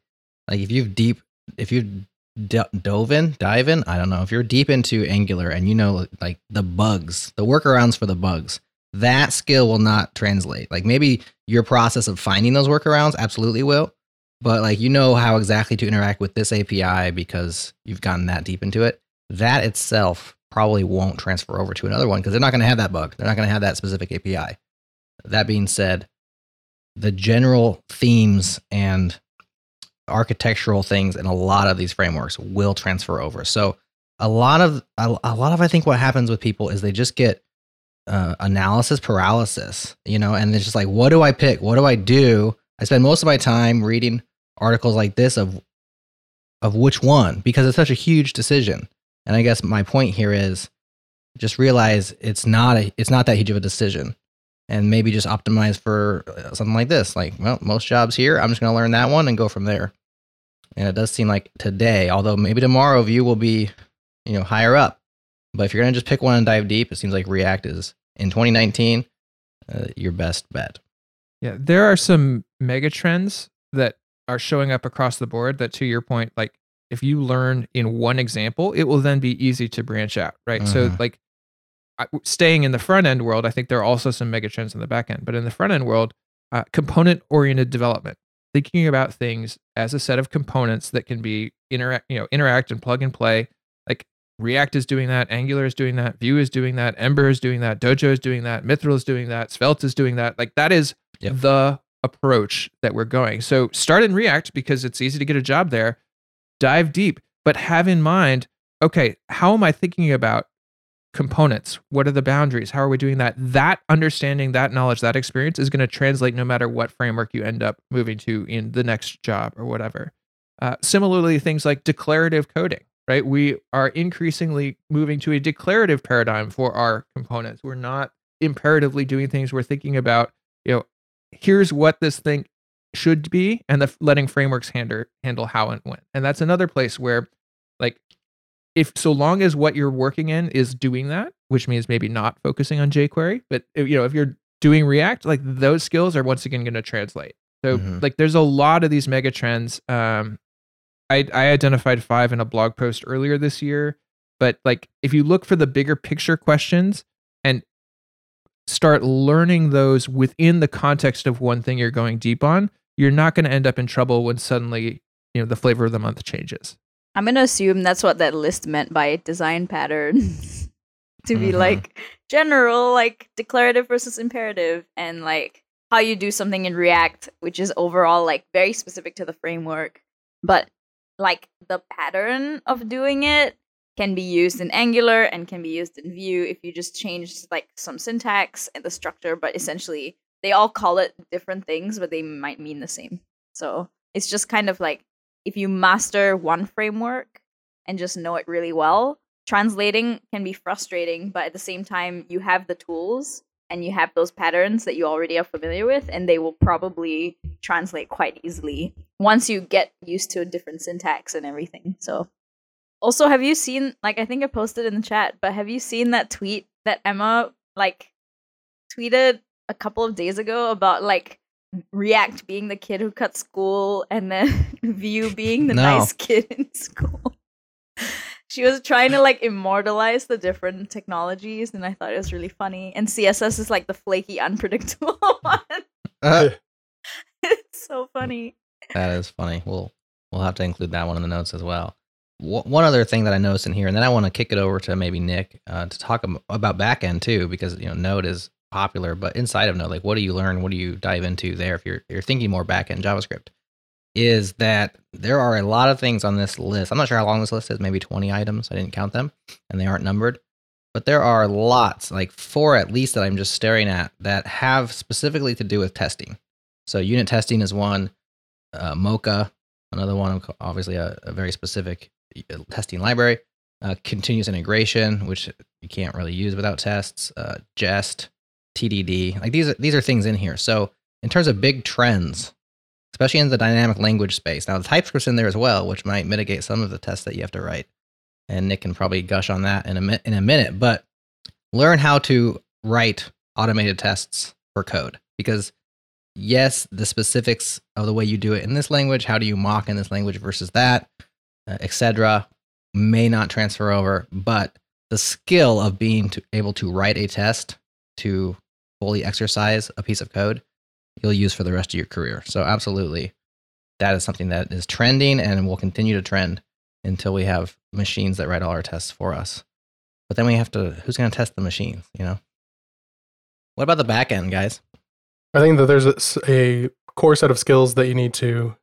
like if you've deep if you've d- dove in, dive in. I don't know if you're deep into Angular and you know like the bugs, the workarounds for the bugs. That skill will not translate. Like maybe your process of finding those workarounds absolutely will, but like you know how exactly to interact with this API because you've gotten that deep into it. That itself probably won't transfer over to another one because they're not going to have that bug. They're not going to have that specific API. That being said, the general themes and architectural things in a lot of these frameworks will transfer over. So a lot of a, a lot of I think what happens with people is they just get uh, analysis paralysis, you know, and it's just like, what do I pick? What do I do? I spend most of my time reading articles like this of of which one because it's such a huge decision. And I guess my point here is just realize it's not a it's not that huge of a decision and maybe just optimize for uh, something like this. Like, well, most jobs here, I'm just going to learn that one and go from there. And it does seem like today, although maybe tomorrow Vue will be, you know, higher up. But if you're going to just pick one and dive deep, it seems like React is in 2019 uh, your best bet. Yeah, there are some mega trends that are showing up across the board that to your point like if you learn in one example, it will then be easy to branch out, right? Mm-hmm. So like staying in the front end world, I think there are also some mega trends in the back end. But in the front end world, uh, component oriented development, thinking about things as a set of components that can be interact, you know, interact and plug and play. Like React is doing that, Angular is doing that, Vue is doing that, Ember is doing that, Dojo is doing that, Mithril is doing that, Svelte is doing that. Like that is yep. the approach that we're going. So start in React because it's easy to get a job there. Dive deep, but have in mind, okay, how am I thinking about components. What are the boundaries? How are we doing that? That understanding that knowledge that experience is going to translate no matter what framework you end up moving to in the next job or whatever. Uh, similarly things like declarative coding right? We are increasingly moving to a declarative paradigm for our components. We're not imperatively doing things. We're thinking about you know here's what this thing should be and the letting frameworks handle handle how and when. And that's another place where like if so long as what you're working in is doing that, which means maybe not focusing on jQuery, but you know, if you're doing React, like those skills are once again going to translate. So mm-hmm. like there's a lot of these mega trends. Um, I, I identified five in a blog post earlier this year, but like if you look for the bigger picture questions and start learning those within the context of one thing you're going deep on, you're not going to end up in trouble when suddenly you know the flavor of the month changes. I'm gonna assume that's what that list meant by design patterns. (laughs) to be mm-hmm. like general, like declarative versus imperative, and like how you do something in React, which is overall like very specific to the framework. But like the pattern of doing it can be used in Angular and can be used in Vue if you just change like some syntax and the structure, but essentially they all call it different things, but they might mean the same. So it's just kind of like if you master one framework and just know it really well, translating can be frustrating, but at the same time, you have the tools and you have those patterns that you already are familiar with, and they will probably translate quite easily once you get used to a different syntax and everything. So, also, have you seen, like, I think I posted in the chat, but have you seen that tweet that Emma, like, tweeted a couple of days ago about, like, React being the kid who cut school and then (laughs) Vue being the no. nice kid in school? she was trying to like immortalize the different technologies and i thought it was really funny. And css is like the flaky unpredictable (laughs) one. Uh, it's so funny. That is funny. We'll we'll have to include that one in the notes as well. One other thing that i noticed in here and then i want to kick it over to maybe nick uh, to talk about backend too because you know node is popular but inside of node like what do you learn what do you dive into there if you're you're thinking more backend javascript is that there are a lot of things on this list. I'm not sure how long this list is, maybe 20 items. I didn't count them and they aren't numbered. But there are lots, like four at least, that I'm just staring at that have specifically to do with testing. So, unit testing is one, uh, Mocha, another one, obviously a, a very specific uh, testing library. Uh, continuous integration, which you can't really use without tests. Uh, Jest, TDD, like these are these are things in here. So, in terms of big trends especially in the dynamic language space. Now, the TypeScript's in there as well, which might mitigate some of the tests that you have to write. And Nick can probably gush on that in a, mi- in a minute, but learn how to write automated tests for code because yes, the specifics of the way you do it in this language, how do you mock in this language versus that, uh, etc., may not transfer over, but the skill of being to, able to write a test to fully exercise a piece of code you'll use for the rest of your career. So absolutely, that is something that is trending and will continue to trend until we have machines that write all our tests for us. But then we have to who's going to test the machines, you know? What about the back end, guys? I think that there's a, a core set of skills that you need to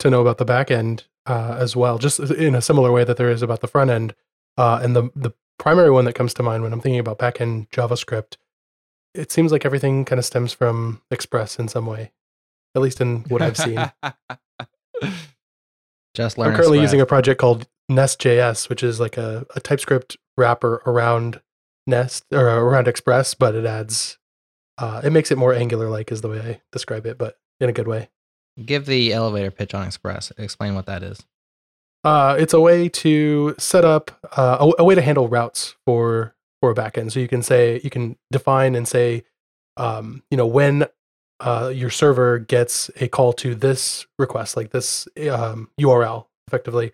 to know about the back end uh, as well, just in a similar way that there is about the front end. Uh, and the the primary one that comes to mind when I'm thinking about back end JavaScript it seems like everything kind of stems from Express in some way, at least in what I've seen. (laughs) Just learn. I'm currently using a project called Nest.js, which is like a, a TypeScript wrapper around Nest or around Express, but it adds, uh, it makes it more Angular like, is the way I describe it, but in a good way. Give the elevator pitch on Express. Explain what that is. Uh, it's a way to set up uh, a, a, way to handle routes for for a backend. So you can say you can define and say, um, you know, when uh, your server gets a call to this request, like this um, URL, effectively,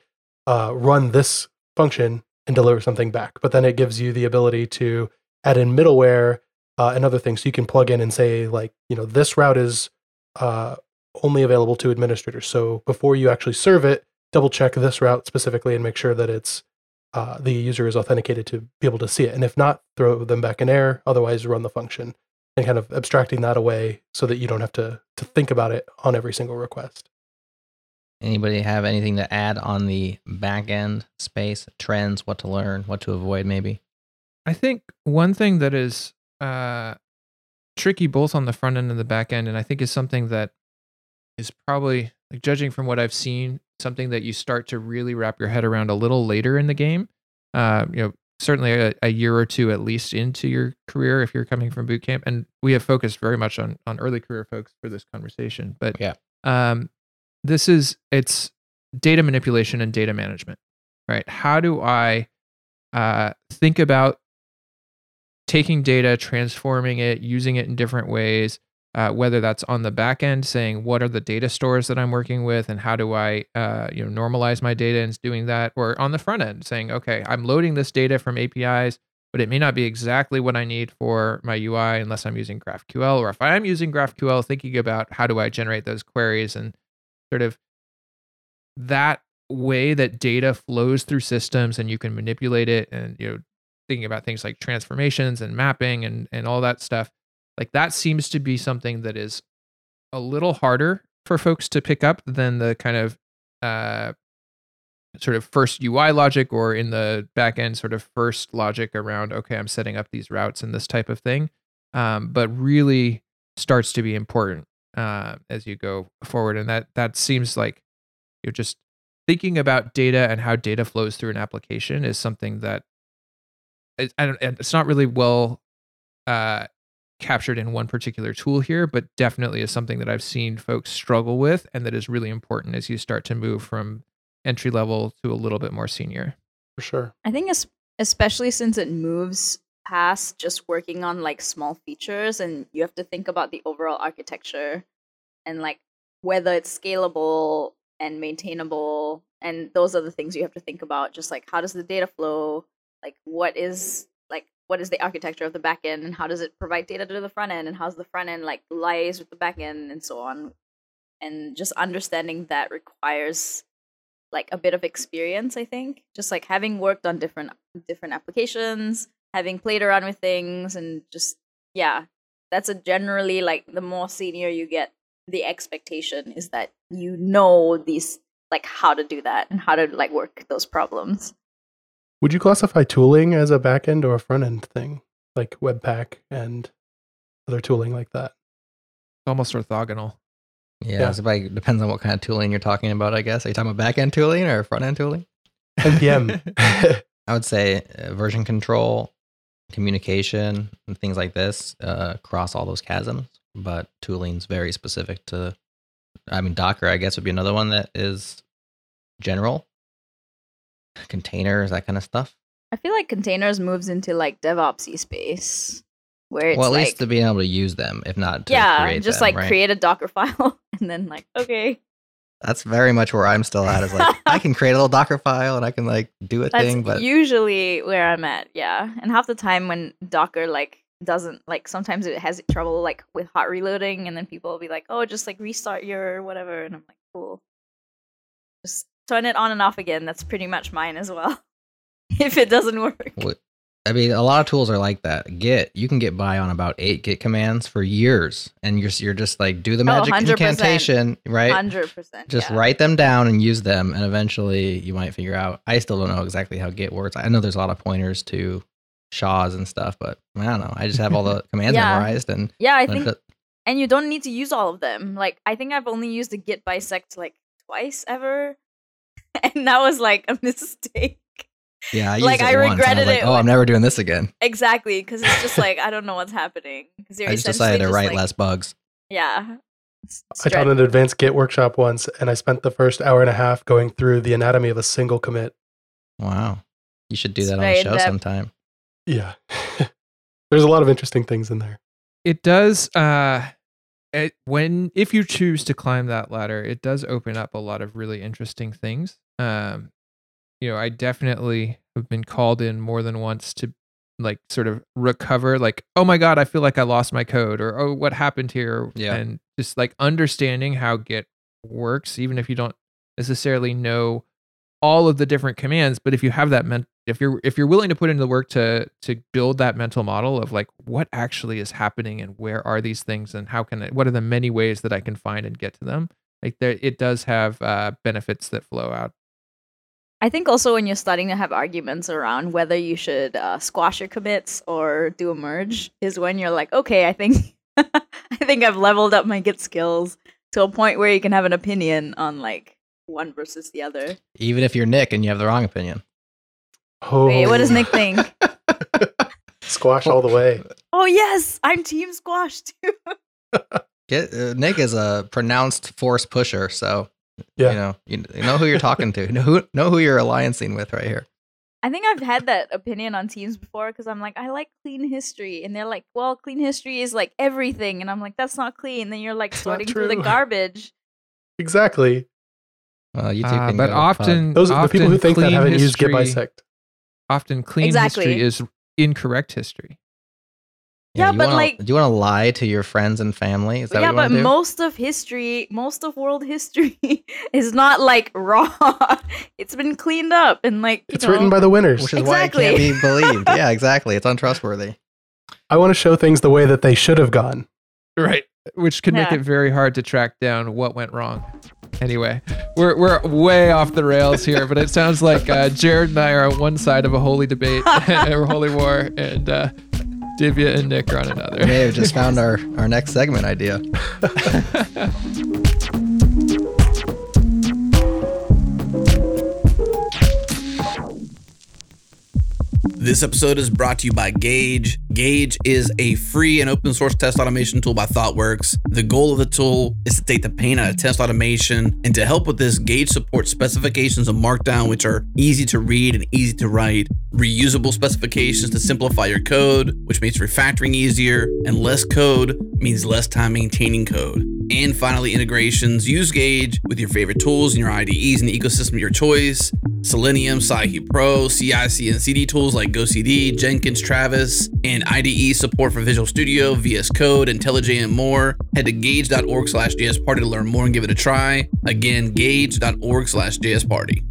uh, run this function and deliver something back. But then it gives you the ability to add in middleware uh, and other things. So you can plug in and say, like, you know, this route is uh, only available to administrators. So before you actually serve it, double check this route specifically and make sure that it's uh, the user is authenticated to be able to see it. And if not, throw them back in error. Otherwise, run the function and kind of abstracting that away so that you don't have to to think about it on every single request. Anybody have anything to add on the back end space trends, what to learn, what to avoid, maybe? I think one thing that is uh, tricky both on the front end and the back end, and I think is something that is probably like judging from what I've seen, something that you start to really wrap your head around a little later in the game. Uh, you know, certainly a, a, year or two at least into your career if you're coming from boot camp. And we have focused very much on on early career folks for this conversation. But yeah, um, this is it's data manipulation and data management, right? How do I uh, think about taking data, transforming it, using it in different ways, uh, whether that's on the back end saying what are the data stores that i'm working with and how do i uh, you know normalize my data and doing that? Or on the front end saying okay i'm loading this data from apis but it may not be exactly what i need for my ui unless i'm using graphql. Or if i am using graphql thinking about how do i generate those queries and sort of that way that data flows through systems and you can manipulate it and you know thinking about things like transformations and mapping and and all that stuff like that seems to be something that is a little harder for folks to pick up than the kind of uh, sort of first UI logic or in the back end sort of first logic around, okay, I'm setting up these routes and this type of thing. Um, but really starts to be important uh, as you go forward. And that that seems like you're just thinking about data and how data flows through an application is something that I, don't, it's not really well uh, captured in one particular tool here, but definitely is something that I've seen folks struggle with and that is really important as you start to move from entry level to a little bit more senior. For sure. I think especially since it moves past just working on like small features and you have to think about the overall architecture and like whether it's scalable and maintainable and those are the things you have to think about just like how does the data flow like what is like what is the architecture of the backend and how does it provide data to the front end and how's the front end like lies with the backend and so on. And just understanding that requires like a bit of experience i think. Just like having worked on different different applications having played around with things and just yeah that's a generally like the more senior you get the expectation is that you know these like how to do that and how to like work those problems would you classify tooling as a backend or a front end thing like webpack and other tooling like that almost orthogonal yeah, yeah. so like depends on what kind of tooling you're talking about i guess are you talking about backend tooling or front end tooling npm (laughs) i would say uh, version control communication and things like this uh, cross all those chasms. But tooling's very specific to. I mean, Docker, I guess, would be another one that is general. Containers, that kind of stuff. I feel like containers moves into like DevOpsy space, where it's well, at like, least to being able to use them, if not yeah, just them, like right? create a Docker file (laughs) and then like okay, that's very much where I'm still at. Is like I can create a little Docker file and I can like do a That's thing, but usually where I'm at. Yeah, and half the time when Docker like doesn't like sometimes it has trouble like with hot reloading, and then people will be like, "Oh, just like restart your whatever," and I'm like, "Cool." Turn it on and off again. That's pretty much mine as well. (laughs) if it doesn't work. I mean, a lot of tools are like that. Git, you can get by on about eight Git commands for years, and you're you're just like do the oh, magic oh, incantation, right? Hundred percent. Just yeah. write them down and use them, and eventually you might figure out. I still don't know exactly how Git works. I know there's a lot of pointers to SHAs and stuff, but I don't know. I just have all the (laughs) commands yeah. memorized, and yeah, I think, and you don't need to use all of them. Like I think I've only used the Git bisect like twice ever, (laughs) and that was like a (laughs) mistake. Yeah, I like I regretted I like, it. Oh, I'm never doing this again. Exactly, because it's just (laughs) like I don't know what's happening. Because I just decided to write like, less bugs. Yeah. I taught an advanced Git workshop once, and I spent the first hour and a half going through the anatomy of a single commit. Wow, you should do that on the show sometime. Yeah, there's a lot of interesting things in there. It does. uh it, when if you choose to climb that ladder, it does open up a lot of really interesting things. Um, you know, I definitely have been called in more than once to like sort of recover like oh my god i feel like i lost my code or oh what happened here yeah. and just like understanding how git works even if you don't necessarily know all of the different commands but if you have that men- if you're if you're willing to put in the work to to build that mental model of like what actually is happening and where are these things and how can I, what are the many ways that i can find and get to them like there it does have uh, benefits that flow out. I think also when you're starting to have arguments around whether you should uh, squash your commits or do a merge is when you're like, okay, I think (laughs) I think I've leveled up my Git skills to a point where you can have an opinion on like one versus the other. Even if you're Nick and you have the wrong opinion. Oh. Wait, what does Nick think? (laughs) squash all the way. Oh yes, I'm team squash too. (laughs) Get, uh, Nick is a pronounced force pusher, so yeah. You know, you, you know who you're talking to. know who know who you're alliancing with right here. I think I've had that opinion on teams before because I'm like, I like clean history, and they're like, well, clean history is like everything, and I'm like, that's not clean. And then you're like sorting through the (laughs) garbage. Exactly. Well, you two uh, but often those are the people who think that haven't history, used Git bisect. Often, clean exactly. history is incorrect history. Yeah, yeah but wanna, like, do you want to lie to your friends and family? Is that yeah, but do? most of history, most of world history (laughs) is not like (laughs) raw. it's been cleaned up and like it's know, written by the winners, which is exactly. why it can't be (laughs) believed. yeah, exactly. It's untrustworthy. I want to show things the way that they should have gone. Right, which could yeah. make it very hard to track down what went wrong. Anyway, we're we're way off the rails here, but it sounds like uh, Jerod and I are on one side of a holy debate (laughs) or holy war, and uh, Divya and Nick are on another. We may have just found our, our next segment idea. (laughs) This episode is brought to you by Gauge. Gauge is a free and open source test automation tool by ThoughtWorks. The goal of the tool is to take the pain out of test automation, and to help with this, Gauge supports specifications of Markdown, which are easy to read and easy to write, reusable specifications to simplify your code, which makes refactoring easier, and less code means less time maintaining code. And finally, integrations. Use Gauge with your favorite tools and your IDEs and the ecosystem of your choice. Selenium, Sci Pro, CIC and CD tools like GoCD, Jenkins, Travis, and IDE support for Visual Studio, VS Code, IntelliJ, and more. Head to gauge.org slash jsparty to learn more and give it a try. Again, gauge.org slash jsparty.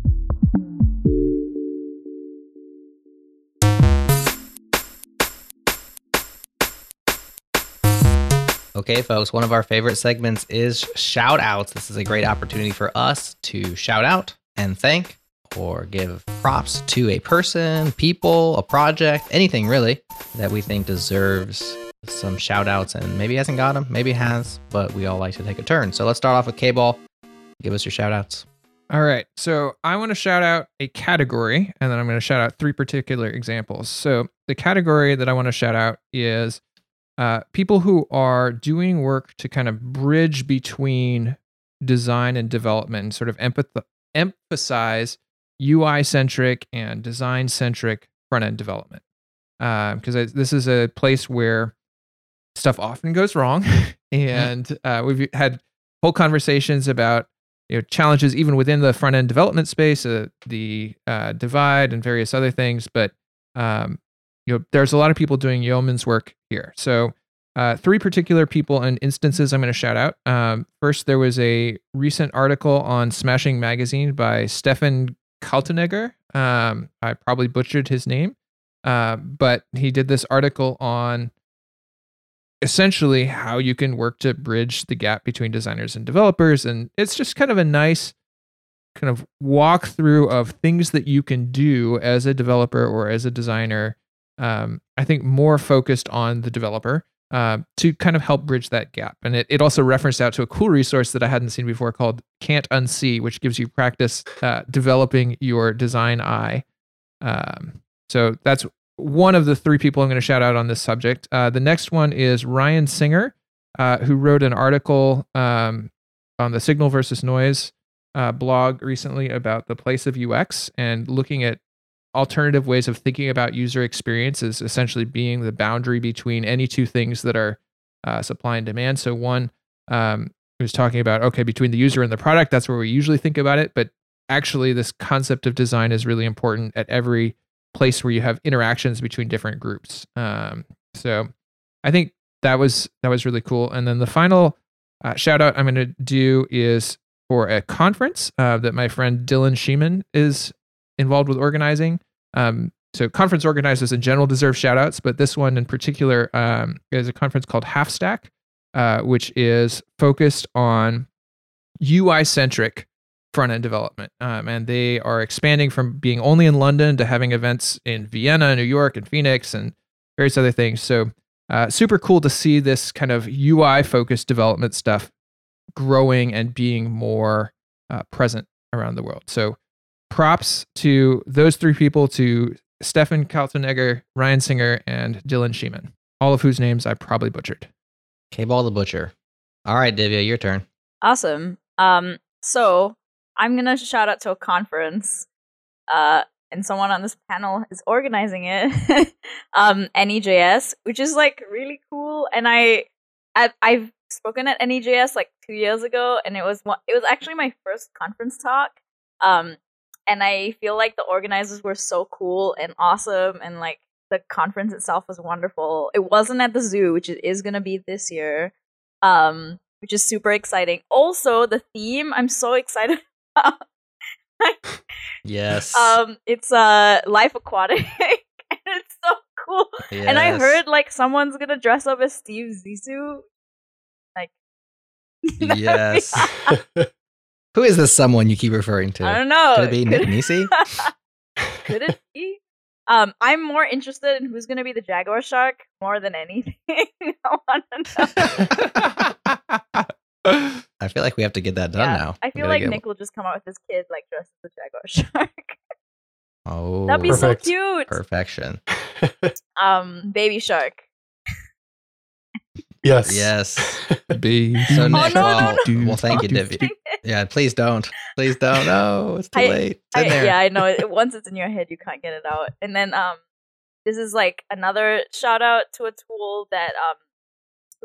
Okay, folks, one of our favorite segments is shout outs. This is a great opportunity for us to shout out and thank or give props to a person, people, a project, anything really that we think deserves some shout outs and maybe hasn't got them, maybe has, but we all like to take a turn. So let's start off with Kball. Give us your shout outs. All right. So I want to shout out a category and then I'm going to shout out three particular examples. So the category that I want to shout out is uh, people who are doing work to kind of bridge between design and development and sort of empath- emphasize UI centric and design centric front end development. Because uh, this is a place where stuff often goes wrong, (laughs) and uh, we've had whole conversations about you know challenges even within the front end development space, uh, the uh, divide, and various other things. But um, you know, there's a lot of people doing yeoman's work here. So uh, three particular people and instances I'm going to shout out. Um, first, there was a recent article on Smashing Magazine by Stefan Kaltenegger. Um, I probably butchered his name, uh, but he did this article on essentially how you can work to bridge the gap between designers and developers. And it's just kind of a nice kind of walkthrough of things that you can do as a developer or as a designer. Um, I think more focused on the developer uh, to kind of help bridge that gap. And it, it also referenced out to a cool resource that I hadn't seen before called Can't Unsee, which gives you practice uh, developing your design eye. Um, so that's one of the three people I'm going to shout out on this subject. Uh, the next one is Ryan Singer, uh, who wrote an article um, on the Signal versus Noise uh, blog recently about the place of UX and looking at alternative ways of thinking about user experience is essentially being the boundary between any two things that are uh, supply and demand. So one um, was talking about okay between the user and the product. That's where we usually think about it, but actually this concept of design is really important at every place where you have interactions between different groups. Um, so I think that was that was really cool. And then the final uh, shout out I'm going to do is for a conference uh, that my friend Dylan Schiemann is involved with organizing. Um, so conference organizers in general deserve shout outs, but this one in particular um, is a conference called HalfStack, uh, which is focused on UI centric front end development. Um, and they are expanding from being only in London to having events in Vienna, New York, and Phoenix, and various other things. So uh, super cool to see this kind of UI focused development stuff growing and being more uh, present around the world. So props to those three people to Stefan Kaltenegger, Ryan Singer, and Dylan Schiemann, all of whose names I probably butchered. Kball the Butcher. All right, Divya, your turn. Awesome. Um, so I'm gonna shout out to a conference. Uh, and someone on this panel is organizing it. (laughs) um, NEJS, which is like really cool. And I, I I've spoken at NEJS like two years ago, and it was one, it was actually my first conference talk. Um, and I feel like the organizers were so cool and awesome and like the conference itself was wonderful. It wasn't at the zoo, which it is going to be this year. Um which is super exciting. Also, the theme I'm so excited (laughs) about. yes. Um it's uh life aquatic (laughs) and it's so cool. Yes. And I heard like someone's going to dress up as Steve Zissou. Like (laughs) Yes. Who is this someone you keep referring to? I don't know. Could it be Nick Nisi? (laughs) Could it be? Um, I'm more interested in who's going to be the jaguar shark more than anything. (laughs) I want to know. (laughs) I feel like we have to get that done yeah, now. I feel like Nick will just come out with his kid like dressed as a jaguar shark. Oh, That'd be Perfect. so cute. perfection. Um, baby shark. Yes. Yes. (laughs) Baby. So Oh, Nick, no, well, no, well, thank you, Divi. Yeah, please don't. Please don't. No, it's too I- late. It's I, in there. yeah, I know. Once it's in your head, you can't get it out. And then um, this is like another shout out to a tool that um,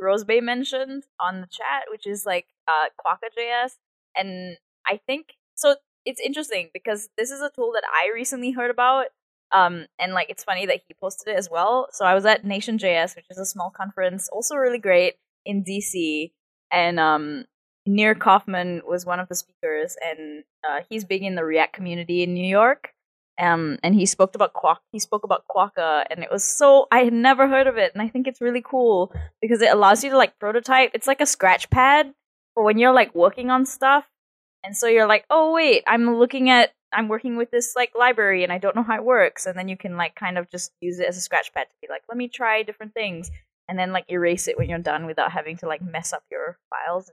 Rosebay mentioned on the chat, which is like uh, Quokka.js. And I think so. It's interesting because this is a tool that I recently heard about. Um, and like it's funny that he posted it as well. So I was at Nation.js, which is a small conference, also really great in DC. And um, Nir Kaufman was one of the speakers, and uh, he's big in the React community in New York. Um, and he spoke about Quack. He spoke about Quokka, and it was so I had never heard of it, and I think it's really cool because it allows you to like prototype. It's like a scratch pad for when you're like working on stuff, and so you're like, oh wait, I'm looking at, I'm working with this like library, and I don't know how it works, and then you can like kind of just use it as a scratch pad to be like, let me try different things, and then like erase it when you're done without having to like mess up your files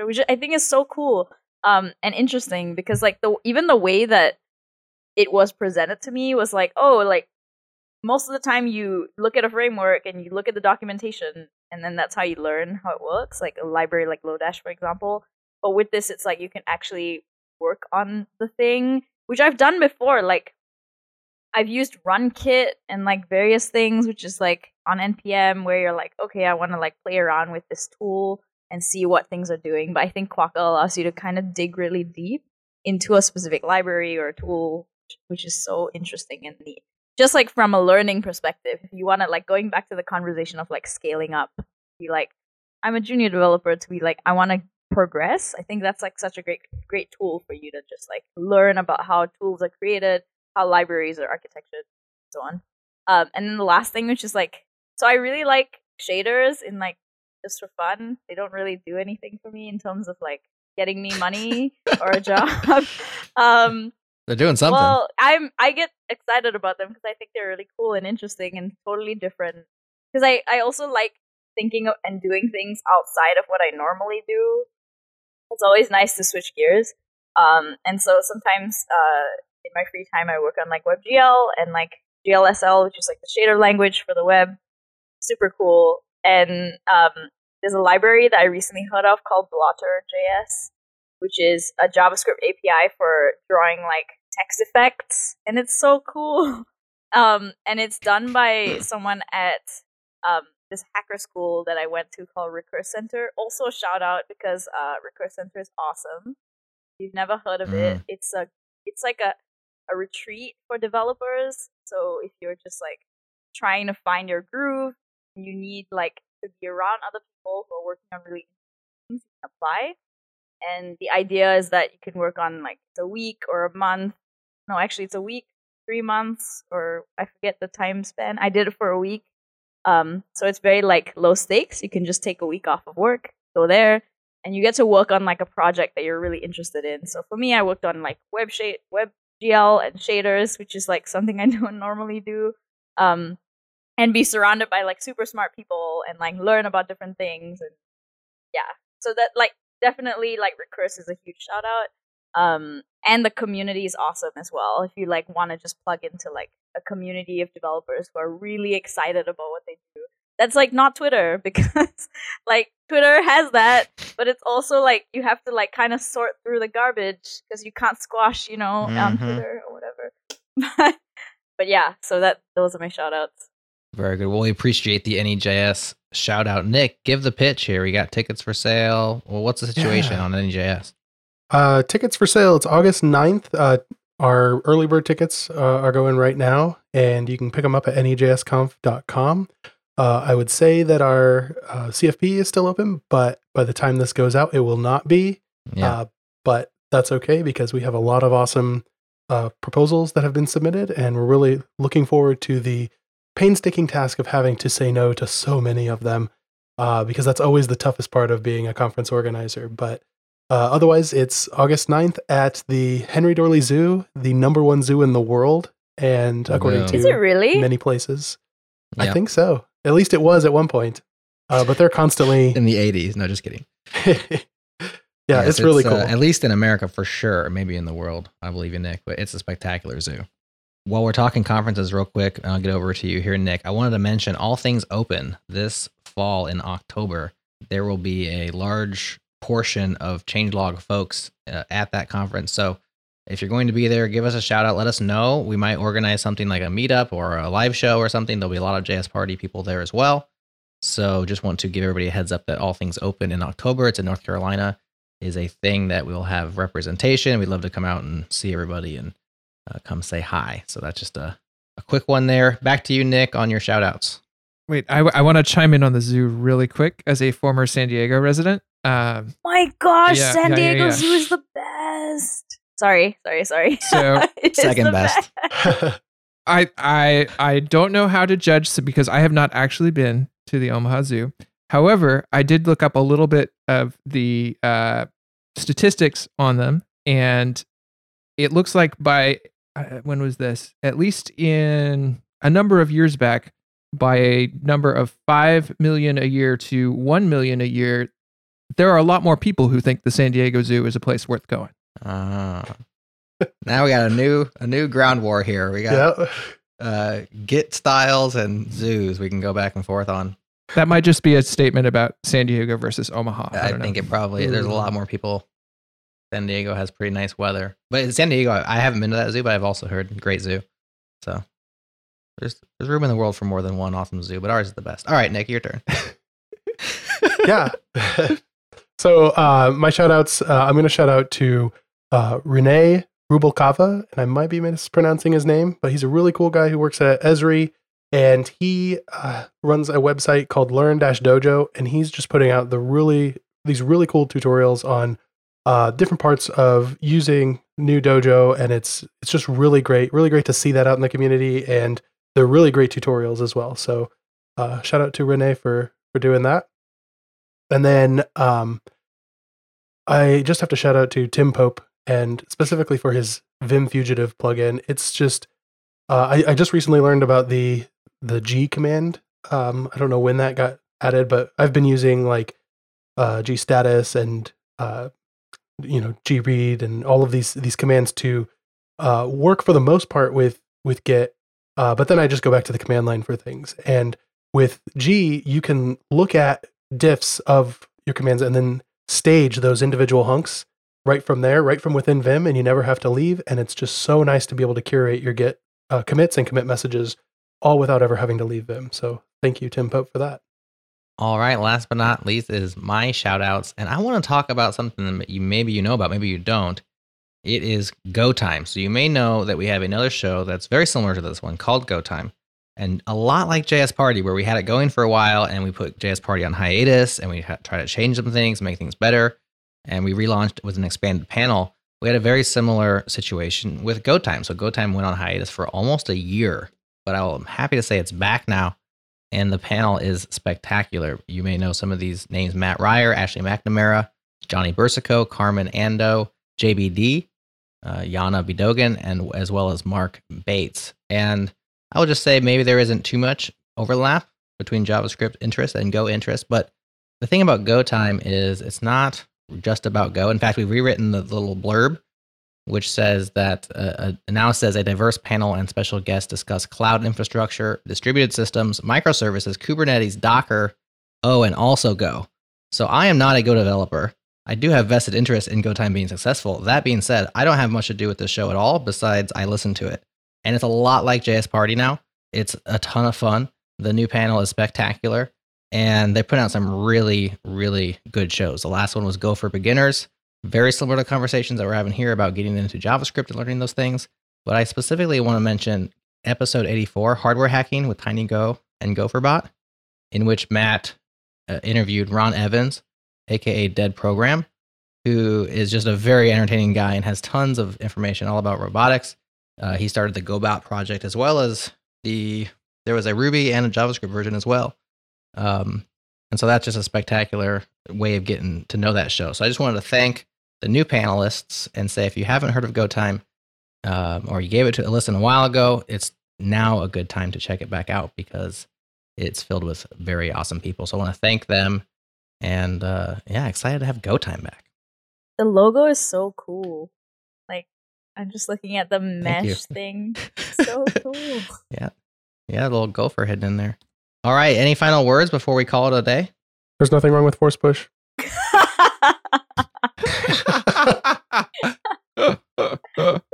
which I think is so cool um and interesting because like the even the way that it was presented to me was like oh like most of the time you look at a framework and you look at the documentation and then that's how you learn how it works. Like a library like lodash for example. But with this it's like you can actually work on the thing which i've done before like i've used runkit and like various things which is like on npm where you're like okay i want to like play around with this tool and see what things are doing but i think quokka allows you to kind of dig really deep into a specific library or tool which is so interesting and neat. Just like from a learning perspective if you want to like going back to the conversation of like scaling up be like i'm a junior developer to be like i want to progress i think that's like such a great great tool for you to just like learn about how tools are created how libraries are architectured and so on um, and then the last thing which is like so i really like shaders in like just for fun they don't really do anything for me in terms of like getting me money (laughs) or a job um They're doing something. well, I'm I get excited about them because I think they're really cool and interesting and totally different. Because I I also like thinking of and doing things outside of what I normally do. It's always nice to switch gears. Um, and so sometimes uh, in my free time I work on like WebGL and like GLSL, which is like the shader language for the web. Super cool. And um, there's a library that I recently heard of called Blotter.js, which is a JavaScript API for drawing like text effects, and it's so cool. (laughs) Um, and it's done by someone at um, this hacker school that I went to called Recurse Center. Also, a shout out because uh, Recurse Center is awesome. If you've never heard of it, it's a it's like a a retreat for developers. So if you're just like trying to find your groove, you need like to be around other people who are working on really things you can apply. And the idea is that you can work on like a week or a month. No, actually, it's a week, three months, or I forget the time span. I did it for a week. Um, so it's very like low stakes. You can just take a week off of work, go there, and you get to work on like a project that you're really interested in. So for me, I worked on like web shade, web GL and shaders, which is like something (laughs) I don't normally do. Um, and be surrounded by like super smart people and like learn about different things and yeah. So that like definitely like recurse is a huge shout out. Um, and the community is awesome as well. If you like want to just plug into like a community of developers who are really excited about what they do. That's like not Twitter (laughs) because like Twitter has that, but it's also like you have to like kind of sort through the garbage because you can't squash, you know, on Mhm. Twitter or whatever. (laughs) but, but yeah, so that those are my shout outs. Very good. Well, we appreciate the NEJS shout out. Nick, give the pitch here. We got tickets for sale. Well, what's the situation Yeah. on NEJS? Uh, tickets for sale. It's August 9th. Uh, our early bird tickets uh, are going right now, and you can pick them up at nejsconf.com. Uh, I would say that our uh, CFP is still open, but by the time this goes out, it will not be. Yeah. Uh, but that's okay because we have a lot of awesome uh, proposals that have been submitted, and we're really looking forward to the painstaking task of having to say no to so many of them uh, because that's always the toughest part of being a conference organizer. But uh, otherwise, it's August 9th at the Henry Doorly Zoo, the number one zoo in the world, and according Wow. to Is it really? many places, I think so. At least it was at one point. Uh, but they're constantly in the 80s. No, just kidding. (laughs) yeah, Yes, it's really uh, cool. at least in America for sure. Maybe in the world. I believe you, Nick, but it's a spectacular zoo. while we're talking conferences, real quick, I'll get over to you here, Nick. I wanted to mention all things open this fall in October. There will be a large portion of changelog folks uh, at that conference. So if you're going to be there, give us a shout out. Let us know. We might organize something like a meetup or a live show or something. There'll be a lot of JS Party people there as well. So just want to give everybody a heads up that all things open in October. It's in North Carolina. Is a thing that we'll have representation. We'd love to come out and see everybody and uh, come say hi. So that's just a, a quick one there. Back to you, Nick, on your shout outs. Wait, I, I want to chime in on the zoo really quick as a former San Diego resident. Um, My gosh, yeah, San yeah, Diego yeah, Zoo is the best. Sorry, sorry, sorry. So (laughs) second best. best. (laughs) I I I don't know how to judge because I have not actually been to the Omaha Zoo. However, I did look up a little bit of the uh, statistics on them, and it looks like by uh, when was this? At least in a number of years back, by a number of five million a year to one million a year, there are a lot more people who think the San Diego Zoo is a place worth going. Uh, now we got a new a new ground war here. We got yeah. uh, Git styles and zoos we can go back and forth on. That might just be a statement about San Diego versus Omaha. I, I think it probably there's a lot more people. San Diego has pretty nice weather, but San Diego I haven't been to that zoo, but I've also heard great zoo. So there's there's room in the world for more than one awesome zoo, but ours is the best. All right, Nick, your turn. (laughs) yeah. (laughs) so uh, my shout outs, uh, I'm going to shout out to uh, Renee Rubalcava, and I might be mispronouncing his name, but he's a really cool guy who works at Esri, and he uh, runs a website called Learn Dojo, and he's just putting out the really these really cool tutorials on uh, different parts of using new dojo, and it's it's just really great, really great to see that out in the community, and they're really great tutorials as well. So uh, shout out to Renee for for doing that, and then um, I just have to shout out to Tim Pope and specifically for his Vim Fugitive plugin. It's just uh, I, I, just recently learned about the the G command. Um, I don't know when that got added, but I've been using like uh, G status and uh, you know G read and all of these these commands to uh, work for the most part with with Git. Uh, but then I just go back to the command line for things. And with G, you can look at diffs of your commands and then stage those individual hunks right from there, right from within Vim, and you never have to leave. And it's just so nice to be able to curate your Git uh, commits and commit messages all without ever having to leave Vim. So thank you, Tim Pope, for that. All right. Last but not least is my shout outs. And I want to talk about something that you maybe you know about, maybe you don't. It is Go Time. So you may know that we have another show that's very similar to this one called Go Time. And a lot like JS Party, where we had it going for a while and we put JS Party on hiatus and we tried to change some things, make things better and we relaunched with an expanded panel, we had a very similar situation with GoTime. So GoTime went on hiatus for almost a year, but I'm happy to say it's back now. And the panel is spectacular. You may know some of these names Mat Ryer, Ashley McNamara, Johnny Boursiquot, Carmen Andoh, JBD, uh, Jaana B. Dogan, and as well as Mark Bates. And I would just say maybe there isn't too much overlap between JavaScript interest and Go interest, but the thing about Go time is it's not just about Go. In fact, we've rewritten the little blurb, which says that uh, uh, now says a diverse panel and special guests discuss cloud infrastructure, distributed systems, microservices, Kubernetes, Docker, oh, and also Go. So I am not a Go developer. I do have vested interest in GoTime being successful. That being said, I don't have much to do with this show at all besides I listen to it. And it's a lot like JS Party now. It's a ton of fun. The new panel is spectacular and they put out some really, really good shows. The last one was Go for Beginners, very similar to conversations that we're having here about getting into JavaScript and learning those things. But I specifically want to mention episode 84, Hardware Hacking with TinyGo and GopherBot, in which Matt uh, interviewed Ron Evans, aka deadprogram, who is just a very entertaining guy and has tons of information all about robotics. Uh, he started the GoBot project as well as the there was a Ruby and a JavaScript version as well. Um, and so that's just a spectacular way of getting to know that show. So I just wanted to thank the new panelists and say if you haven't heard of GoTime um, or you gave it to a listen a while ago, it's now a good time to check it back out because it's filled with very awesome people. So I want to thank them and uh, yeah, excited to have GoTime back. The logo is so cool. Like I'm just looking at the mesh thing. (laughs) so cool. Yeah. Yeah, a little gopher hidden in there. All right. Any final words before we call it a day? There's nothing wrong with force push. (laughs) (laughs)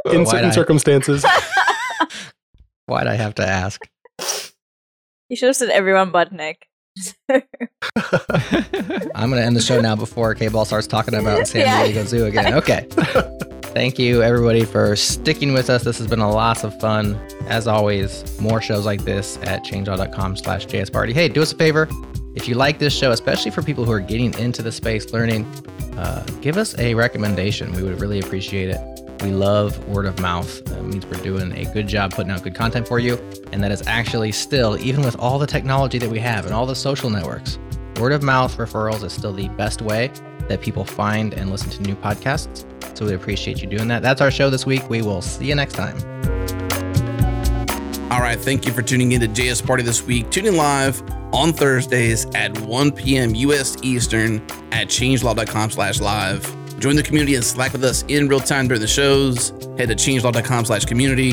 In certain I... circumstances. Why'd I have to ask? You should have said everyone but Nick. I'm going to end the show now before Kball starts talking about San yeah. Diego Zoo again. Okay. Thank you, everybody, for sticking with us. This has been a lot of fun. As always, more shows like this at changelog.com slash jsparty. Hey, do us a favor. If you like this show, especially for people who are getting into the space learning, uh, give us a recommendation. We would really appreciate it. We love word of mouth. It means we're doing a good job putting out good content for you. And that is actually still, even with all the technology that we have and all the social networks, word of mouth referrals is still the best way that people find and listen to new podcasts. So we appreciate you doing that. That's our show this week. We will see you next time. All right. Thank you for tuning in to JS Party this week. Tune in live on Thursdays at 1 p.m. U.S. Eastern at changelog.com slash live. Join the community and Slack with us in real time during the shows. Head to changelog.com slash community.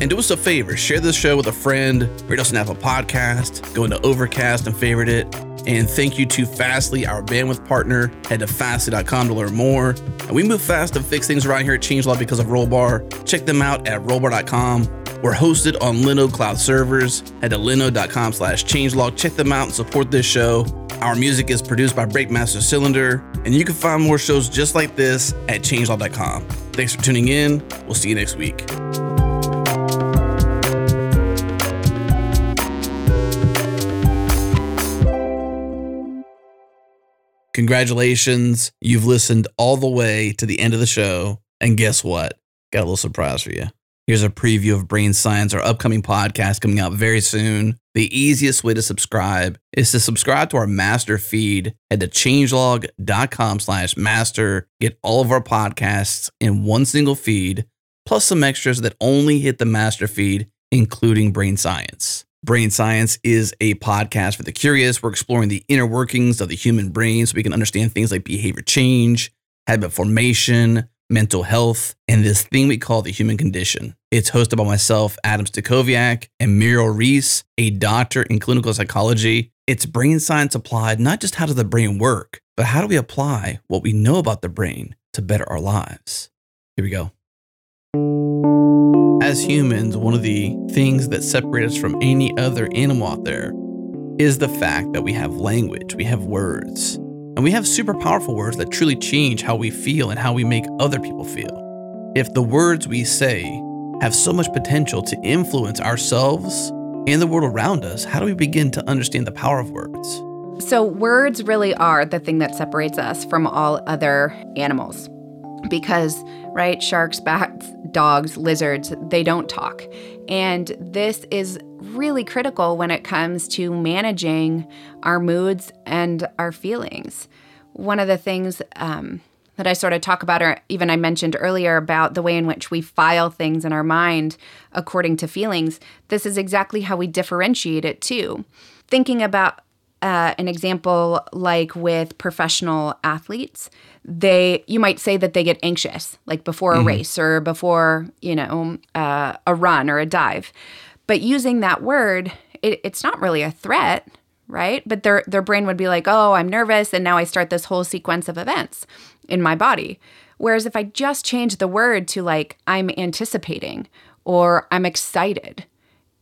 And do us a favor, share this show with a friend, rate us on Apple Podcast, go into Overcast and favorite it. And thank you to Fastly, our bandwidth partner. Head to fastly.com to learn more. And we move fast to fix things around here at Changelog because of Rollbar. Check them out at rollbar.com. We're hosted on Linode Cloud servers. Head to linode.com slash changelog. Check them out and support this show. Our music is produced by Breakmaster Cylinder, and you can find more shows just like this at changelog.com. Thanks for tuning in. We'll see you next week. Congratulations. You've listened all the way to the end of the show. And guess what? Got a little surprise for you. Here's a preview of Brain Science, our upcoming podcast coming out very soon. The easiest way to subscribe is to subscribe to our master feed. Head to changelog.com slash master. Get all of our podcasts in one single feed, plus some extras that only hit the master feed, including Brain Science. Brain Science is a podcast for the curious. We're exploring the inner workings of the human brain so we can understand things like behavior change, habit formation, mental health, and this thing we call the human condition. It's hosted by myself, Adam Stacoviak, and Mireille Reece, a doctor in clinical psychology. It's brain science applied, not just how does the brain work, but how do we apply what we know about the brain to better our lives? Here we go. As humans, one of the things that separate us from any other animal out there is the fact that we have language, we have words, and we have super powerful words that truly change how we feel and how we make other people feel. If the words we say have so much potential to influence ourselves and the world around us, how do we begin to understand the power of words? So, words really are the thing that separates us from all other animals because, right, sharks, bats, dogs, lizards, they don't talk. And this is really critical when it comes to managing our moods and our feelings. One of the things um, that I sort of talk about, or even I mentioned earlier about the way in which we file things in our mind according to feelings, this is exactly how we differentiate it too. Thinking about uh, an example like with professional athletes, they you might say that they get anxious like before a mm-hmm. race or before you know uh, a run or a dive. But using that word it, it's not really a threat right? But their their brain would be like oh i'm nervous and now i start this whole sequence of events in my body. Whereas if i just change the word to like i'm anticipating or i'm excited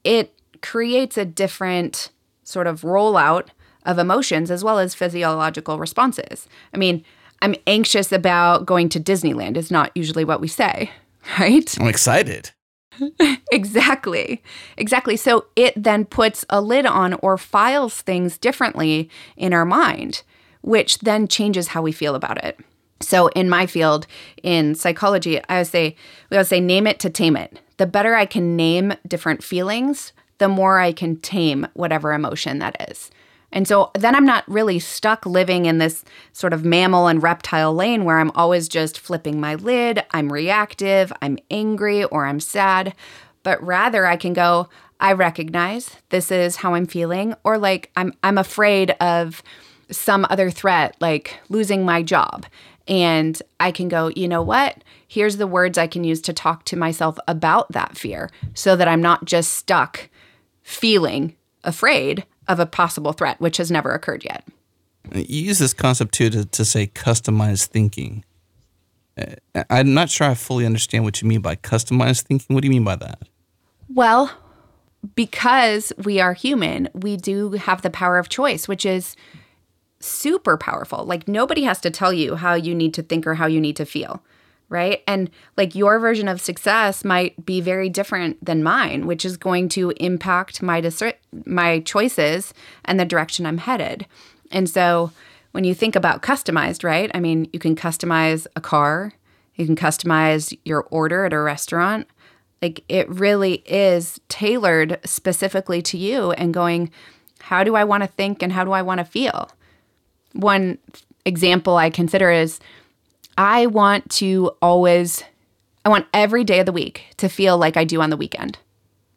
it creates a different sort of rollout of emotions as well as physiological responses. I mean I'm anxious about going to Disneyland is not usually what we say, (laughs) right? I'm excited. (laughs) exactly. Exactly. So it then puts a lid on or files things differently in our mind, which then changes how we feel about it. So in my field in psychology, I would say we would say name it to tame it. The better I can name different feelings, the more I can tame whatever emotion that is. And so then I'm not really stuck living in this sort of mammal and reptile lane where I'm always just flipping my lid, I'm reactive, I'm angry, or I'm sad. But rather, I can go, I recognize this is how I'm feeling, or like I'm, I'm afraid of some other threat, like losing my job. And I can go, you know what? Here's the words I can use to talk to myself about that fear so that I'm not just stuck feeling afraid of a possible threat, which has never occurred yet. You use this concept too to, to say customized thinking. Uh, I'm not sure I fully understand what you mean by customized thinking. What do you mean by that? Well, because we are human, we do have the power of choice, which is super powerful. Like nobody has to tell you how you need to think or how you need to feel, right? And like your version of success might be very different than mine, which is going to impact my dis- my choices and the direction I'm headed. And so when you think about customized, right? I mean, you can customize a car, you can customize your order at a restaurant. Like it really is tailored specifically to you and going, how do I want to think and how do I want to feel? One example I consider is I want to always, I want every day of the week to feel like I do on the weekend.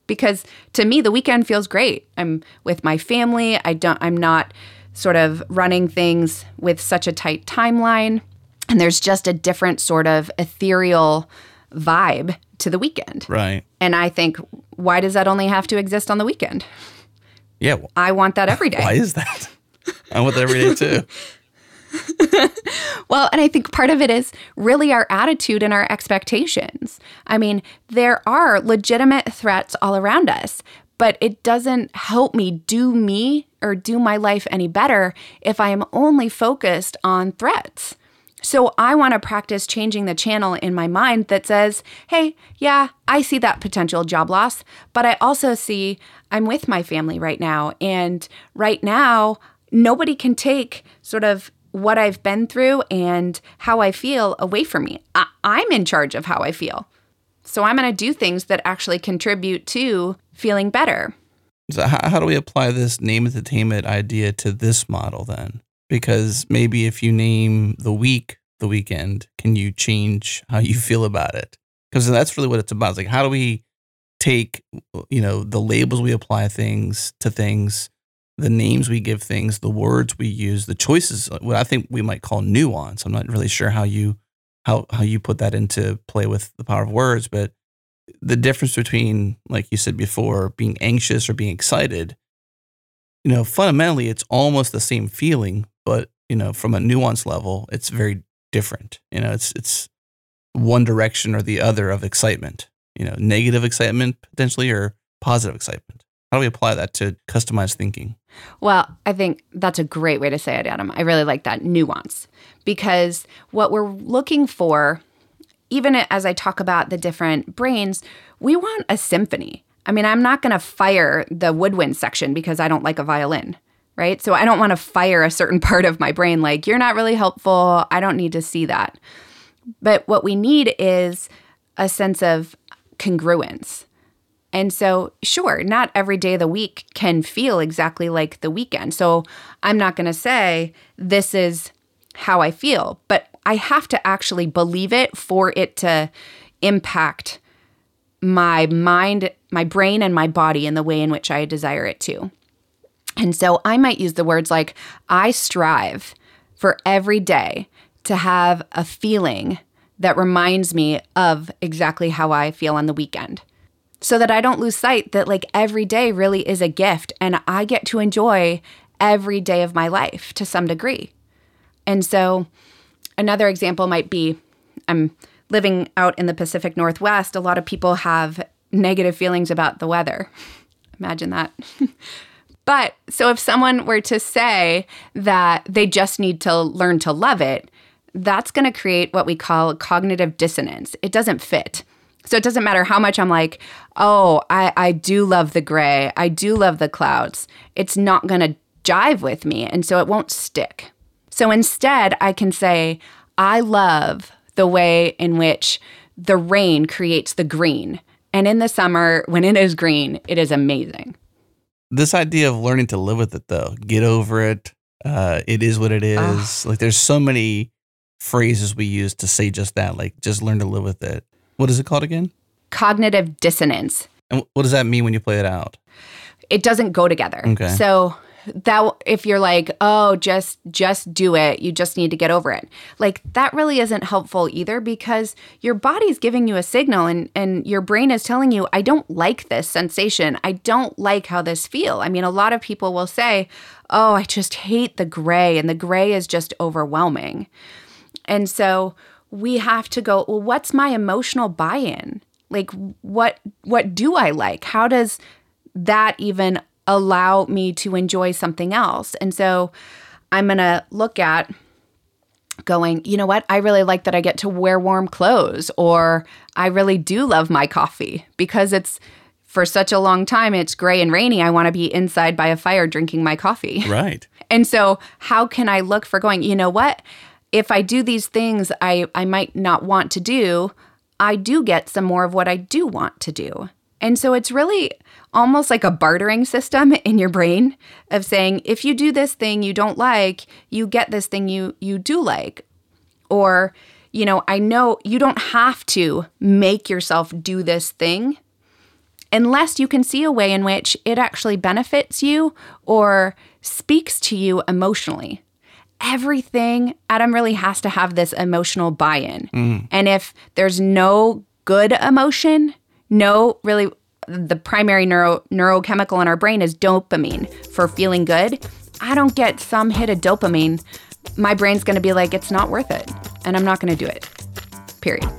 Because to me, the weekend feels great. I'm with my family. I don't, I'm not sort of running things with such a tight timeline. And there's just a different sort of ethereal vibe to the weekend. Right. And I think, why does that only have to exist on the weekend? Yeah. I want that every (laughs) day. Why is that? I want that every day too. (laughs) (laughs) well, and I think part of it is really our attitude and our expectations. I mean, there are legitimate threats all around us, but it doesn't help me do me or do my life any better if I am only focused on threats. So I want to practice changing the channel in my mind that says, hey, yeah, I see that potential job loss, but I also see I'm with my family right now. And right now, nobody can take sort of what I've been through and how I feel away from me. I- am in charge of how I feel. So I'm going to do things that actually contribute to feeling better. So, how, how do we apply this name entertainment idea to this model then? because maybe if you name the week the weekend, can you change how you feel about it? Because that's really what it's about. It's like, how do we take, you know, the labels we apply things to things, the names we give things, the words we use, the choices, uh, what I think we might call nuance. I'm not really sure how you, how, how you put that into play with the power of words, but the difference between, like you said before, being anxious or being excited, you know, fundamentally, it's almost the same feeling, but you know, from a nuance level, it's very different. You know, it's it's one direction or the other of excitement. You know, negative excitement potentially or positive excitement. How do we apply that to customized thinking? Well, I think that's a great way to say it, Adam. I really like that nuance because what we're looking for, even as I talk about the different brains, we want a symphony. I mean, I'm not going to fire the woodwind section because I don't like a violin right? So I don't want to fire a certain (laughs) part of my brain like, you're not really helpful. I don't need to see that. But what we need is a sense of congruence. And so, sure, not every day of the week can feel exactly like the weekend. So, I'm not going to say this is how I feel, but I have to actually believe it for it to impact my mind, my brain, and my body in the way in which I desire it to. And so I might use the words like, I strive for every day to have a feeling that reminds me of exactly how I feel on the weekend. So that I don't lose sight that like every day really is a gift and I get to enjoy every day of my life to some degree. And so another example might be I'm living out in the Pacific Northwest. A lot of people have negative feelings about the weather. Imagine that. (laughs) But so if someone were to say that they just need to learn to love it, that's going to create what we call cognitive dissonance. It doesn't fit. So it doesn't matter how much I'm like, oh, I, I do love the gray. I do love the clouds. It's not going to jive with me. And so it won't stick. So instead, I can say, I love the way in which the rain creates the green. And in the summer, when it is green, it is amazing this idea of learning to live with it though get over it uh, it is what it is. is like there's so many phrases we use to say just that like just learn to live with it what is it called again? Cognitive dissonance. And what does that mean when you play it out? It doesn't go together. Okay. So that if you're like oh just just do it you just need to get over it. Like that really isn't helpful either because your body's giving you a signal and and your brain is telling you i don't like this sensation. I don't like how this feel. I mean a lot of people will say oh i just hate the gray and the gray is just overwhelming. And so we have to go well what's my emotional buy-in like what what do i like how does that even allow me to enjoy something else. And so I'm going to look at going, you know what? I really like that I get to wear warm clothes, or I really do love my coffee because it's for such a long time, it's gray and rainy. I want to be inside by a fire drinking my coffee. Right. (laughs) and so, how can I look for going, you know what? If I do these things I, I might not want to do, I do get some more of what I do want to do. And so, it's really almost like a bartering system (laughs) in your brain of saying if you do this thing you don't like you get this thing you you do like or you know i know you don't have to make yourself do this thing unless you can see a way in which it actually benefits you or speaks to you emotionally everything adam really has to have this emotional buy-in mm. and if there's no good emotion no really the primary neuro neurochemical in our brain is dopamine for feeling good. I don't get some hit of dopamine, my brain's going to be like it's not worth it and I'm not going to do it. Period.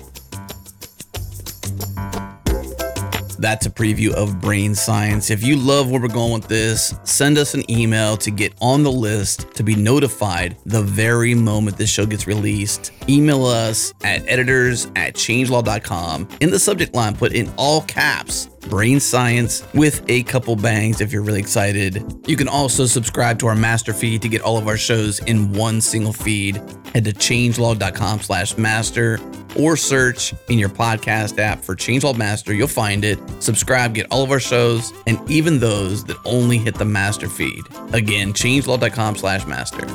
That's a preview of Brain Science. If you love where we're going with this, send us an email to get on the list to be notified the very moment this show gets released. Email us at editors at changelog.com. In the subject line, put in all caps brain science with a couple bangs if you're really excited. You can also subscribe to our master feed to get all of our shows in one single feed. Head to changelog.com slash master or search in your podcast app for Changelog Master. You'll find it. Subscribe, get all of our shows, and even those that only hit the master feed. Again, changelog.com slash master.